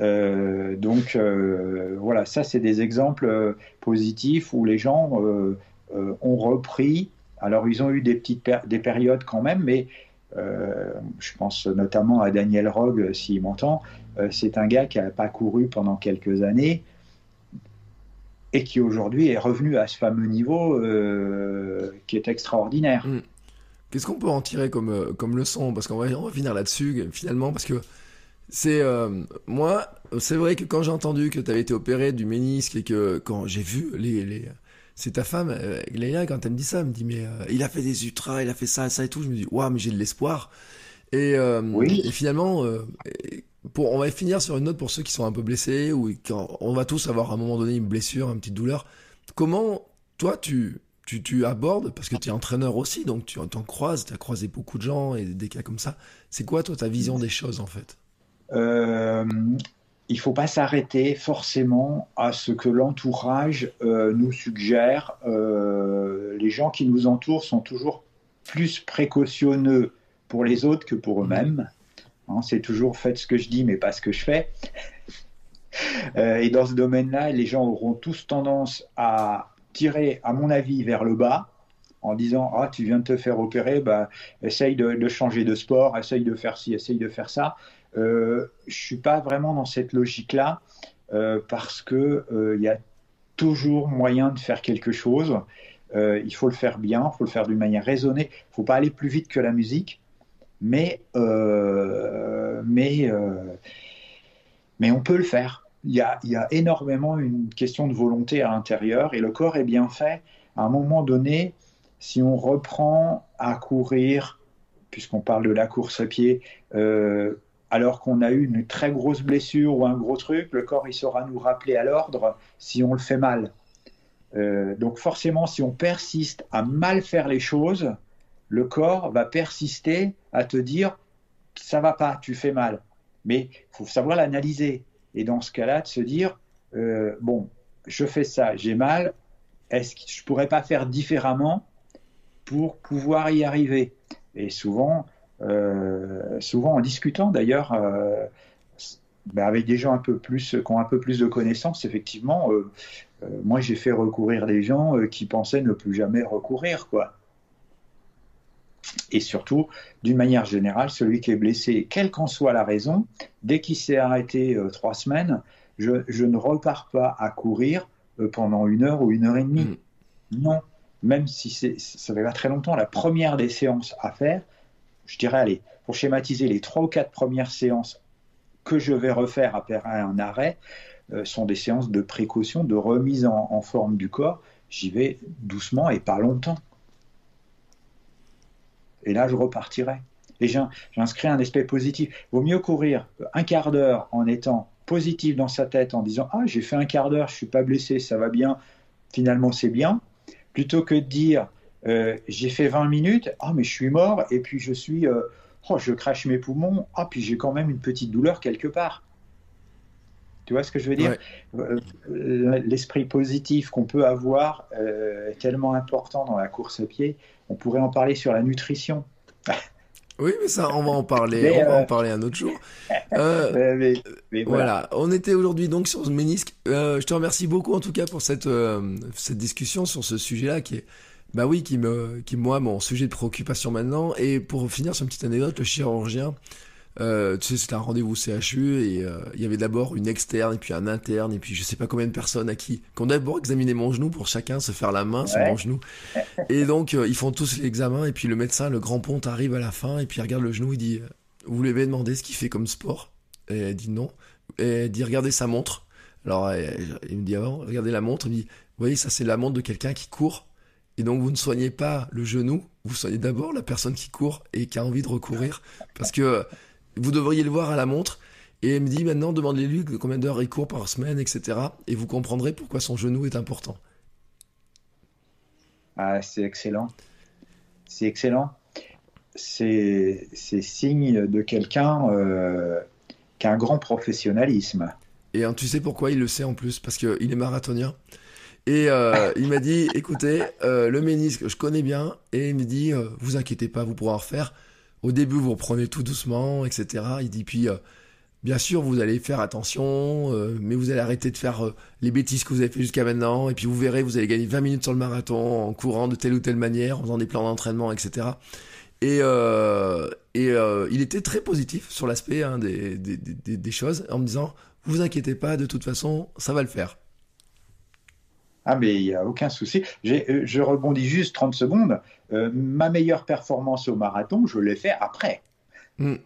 Euh, donc euh, voilà, ça c'est des exemples euh, positifs où les gens ont repris. Alors ils ont eu des petites des périodes quand même, mais je pense notamment à Daniel Rogue, s'il m'entend. c'est un gars qui n'a pas couru pendant quelques années et qui aujourd'hui est revenu à ce fameux niveau qui est extraordinaire. Hmm. Qu'est-ce qu'on peut en tirer comme, comme leçon? Parce qu'on va, va finir là-dessus finalement, parce que c'est euh, moi, c'est vrai que quand j'ai entendu que tu avais été opéré du ménisque et que quand j'ai vu les, les c'est ta femme, euh, Léa, quand elle me dit ça, elle me dit mais euh, il a fait des ultras, il a fait ça, ça et tout. Je me dis waouh, mais j'ai de l'espoir. Et, oui. et finalement, pour, on va finir sur une note pour ceux qui sont un peu blessés ou quand on va tous avoir à un moment donné une blessure, une petite douleur. Comment toi tu tu, tu abordes parce que tu es entraîneur aussi, donc tu en croises, tu as croisé beaucoup de gens et des cas comme ça. C'est quoi toi ta vision des choses en fait? Euh, il faut pas s'arrêter forcément à ce que l'entourage euh, nous suggère. Euh, les gens qui nous entourent sont toujours plus précautionneux pour les autres que pour eux-mêmes. Hein, c'est toujours faites ce que je dis, mais pas ce que je fais. et dans ce domaine-là, les gens auront tous tendance à tirer, à mon avis, vers le bas en disant ah tu viens de te faire opérer bah essaye de, changer de sport essaye de faire ci essaye de faire ça euh, je suis pas vraiment dans cette logique-là euh, parce que euh, il y a toujours moyen de faire quelque chose. il faut le faire bien, il faut le faire d'une manière raisonnée. Il faut pas aller plus vite que la musique, mais mais mais on peut le faire. Il y, a, y, a, énormément une question de volonté à l'intérieur et le corps est bien fait. À un moment donné, si on reprend à courir, puisqu'on parle de la course à pied, euh, alors qu'on a eu une très grosse blessure ou un gros truc, le corps il saura nous rappeler à l'ordre si on le fait mal. Euh, donc forcément, si on persiste à mal faire les choses, le corps va persister à te dire ça va pas, tu fais mal. Mais il faut savoir l'analyser. Et dans ce cas-là, de se dire euh, bon, je fais ça, j'ai mal, est-ce que je pourrais pas faire différemment pour pouvoir y arriver? Et souvent, souvent en discutant d'ailleurs ben, avec des gens un peu plus, qui ont un peu plus de connaissances, effectivement, moi j'ai fait recourir des gens qui pensaient ne plus jamais recourir, quoi. Et surtout, d'une manière générale, celui qui est blessé, quelle qu'en soit la raison, dès qu'il s'est arrêté trois semaines, je, ne repars pas à courir euh, pendant une heure ou une heure et demie. Mm. Non, même si ça fait pas très longtemps, la première des séances à faire, je dirais, allez, pour schématiser les trois ou quatre premières séances que je vais refaire après un arrêt, euh, sont des séances de précaution, de remise en, forme du corps. J'y vais doucement et pas longtemps. Et là, je repartirai. Et j'inscris un aspect positif. Vaut mieux courir un quart d'heure en étant positif dans sa tête en disant Ah, j'ai fait un quart d'heure, je suis pas blessé, ça va bien, finalement c'est bien, plutôt que de dire J'ai fait 20 minutes, ah, mais je suis mort, et puis je suis, euh, oh, je crache mes poumons, ah, puis j'ai quand même une petite douleur quelque part. Tu vois ce que je veux dire? Euh, L'esprit positif qu'on peut avoir est tellement important dans la course à pied. On pourrait en parler sur la nutrition. Oui, mais ça, on va en parler. on va en euh, parler un autre jour. Euh, voilà. On était aujourd'hui donc sur ce ménisque. Euh, je te remercie beaucoup en tout cas pour cette cette discussion sur ce sujet-là qui est, bah oui, qui me, qui moi mon sujet de préoccupation maintenant. Et pour finir sur une petite anecdote, le chirurgien euh, tu sais, c'était un rendez-vous CHU et euh, il y avait d'abord une externe et puis un interne et puis je sais pas combien de personnes à qui ont d'abord examiné mon genou pour chacun se faire la main sur mon genou. Et donc euh, ils font tous l'examen et puis le médecin, le grand ponte arrive à la fin et puis il regarde le genou, il dit vous lui avez demandé ce qu'il fait comme sport? Et elle dit non. Et elle dit regardez sa montre. Alors il me dit avant, regardez la montre, il me dit vous voyez ça c'est la montre de quelqu'un qui court. Et donc vous ne soignez pas le genou, vous soignez d'abord la personne qui court et qui a envie de recourir parce que vous devriez le voir à la montre. Et il me dit maintenant, demandez-lui combien d'heures il court par semaine, etc. Et vous comprendrez pourquoi son genou est important. Ah, c'est excellent. C'est excellent. C'est signe de quelqu'un euh, qui a un grand professionnalisme. Et hein, tu sais pourquoi il le sait en plus? Parce qu'il est marathonien. Et euh, il m'a dit, écoutez, euh, le ménisque, je connais bien. Et il me dit, vous inquiétez pas, vous pourrez en refaire. Au début, vous reprenez tout doucement, etc. Il dit puis, euh, bien sûr, vous allez faire attention, euh, mais vous allez arrêter de faire euh, les bêtises que vous avez fait jusqu'à maintenant. Et puis vous verrez, vous allez gagner 20 minutes sur le marathon en courant de telle ou telle manière, en faisant des plans d'entraînement, etc. Et, il était très positif sur l'aspect hein, des choses, en me disant, vous inquiétez pas, de toute façon, ça va le faire. Ah, mais il n'y a aucun souci. Euh, je rebondis juste 30 secondes. Euh, ma meilleure performance au marathon, je l'ai fait après. Hmm.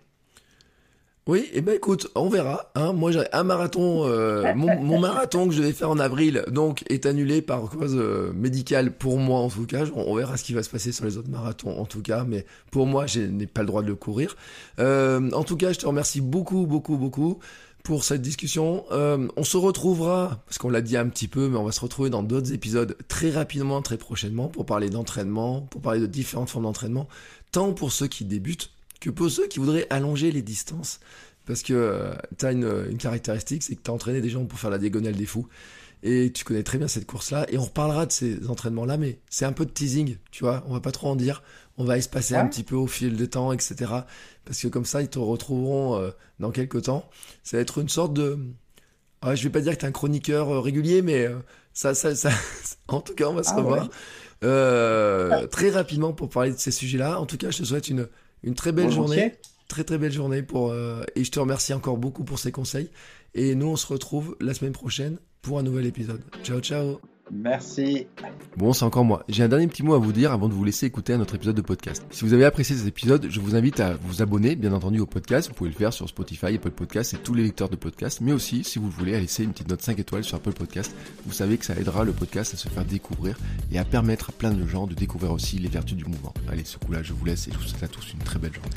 Oui, et eh ben écoute, on verra. Hein. Moi, j'ai un marathon, euh, mon, marathon que je vais faire en avril, donc est annulé par cause médicale pour moi en tout cas. On, verra ce qui va se passer sur les autres marathons en tout cas, mais pour moi, je n'ai pas le droit de le courir. en tout cas, je te remercie beaucoup, beaucoup, beaucoup pour cette discussion. Euh, on se retrouvera, parce qu'on l'a dit un petit peu, mais on va se retrouver dans d'autres épisodes très rapidement, très prochainement, pour parler d'entraînement, pour parler de différentes formes d'entraînement, tant pour ceux qui débutent que pour ceux qui voudraient allonger les distances. Parce que euh, tu une, caractéristique, c'est que tu entraîné des gens pour faire la diagonale des fous. Et tu connais très bien cette course-là. Et on reparlera de ces entraînements-là, mais c'est un peu de teasing, tu vois. On va pas trop en dire. On va espacer un petit peu au fil du temps, etc. Parce que comme ça, ils te retrouveront euh, dans quelques temps. Ça va être une sorte de... Ouais, je vais pas dire que tu es un chroniqueur euh, régulier, mais euh, ça, ça, ça... en tout cas, on va se ah revoir très rapidement pour parler de ces sujets-là. En tout cas, je te souhaite une, une très belle journée. Très très belle journée pour et je te remercie encore beaucoup pour ces conseils. Et nous, on se retrouve la semaine prochaine pour un nouvel épisode. Ciao, ciao. Merci. Bon, c'est encore moi. J'ai un dernier petit mot à vous dire avant de vous laisser écouter un autre épisode de podcast. Si vous avez apprécié cet épisode, je vous invite à vous abonner, bien entendu, au podcast. Vous pouvez le faire sur Spotify, Apple Podcast et tous les lecteurs de podcast. Mais aussi, si vous voulez, à laisser une petite note 5 étoiles sur Apple Podcast. Vous savez que ça aidera le podcast à se faire découvrir et à permettre à plein de gens de découvrir aussi les vertus du mouvement. Allez, ce coup-là, je vous laisse et je vous souhaite à tous une très belle journée.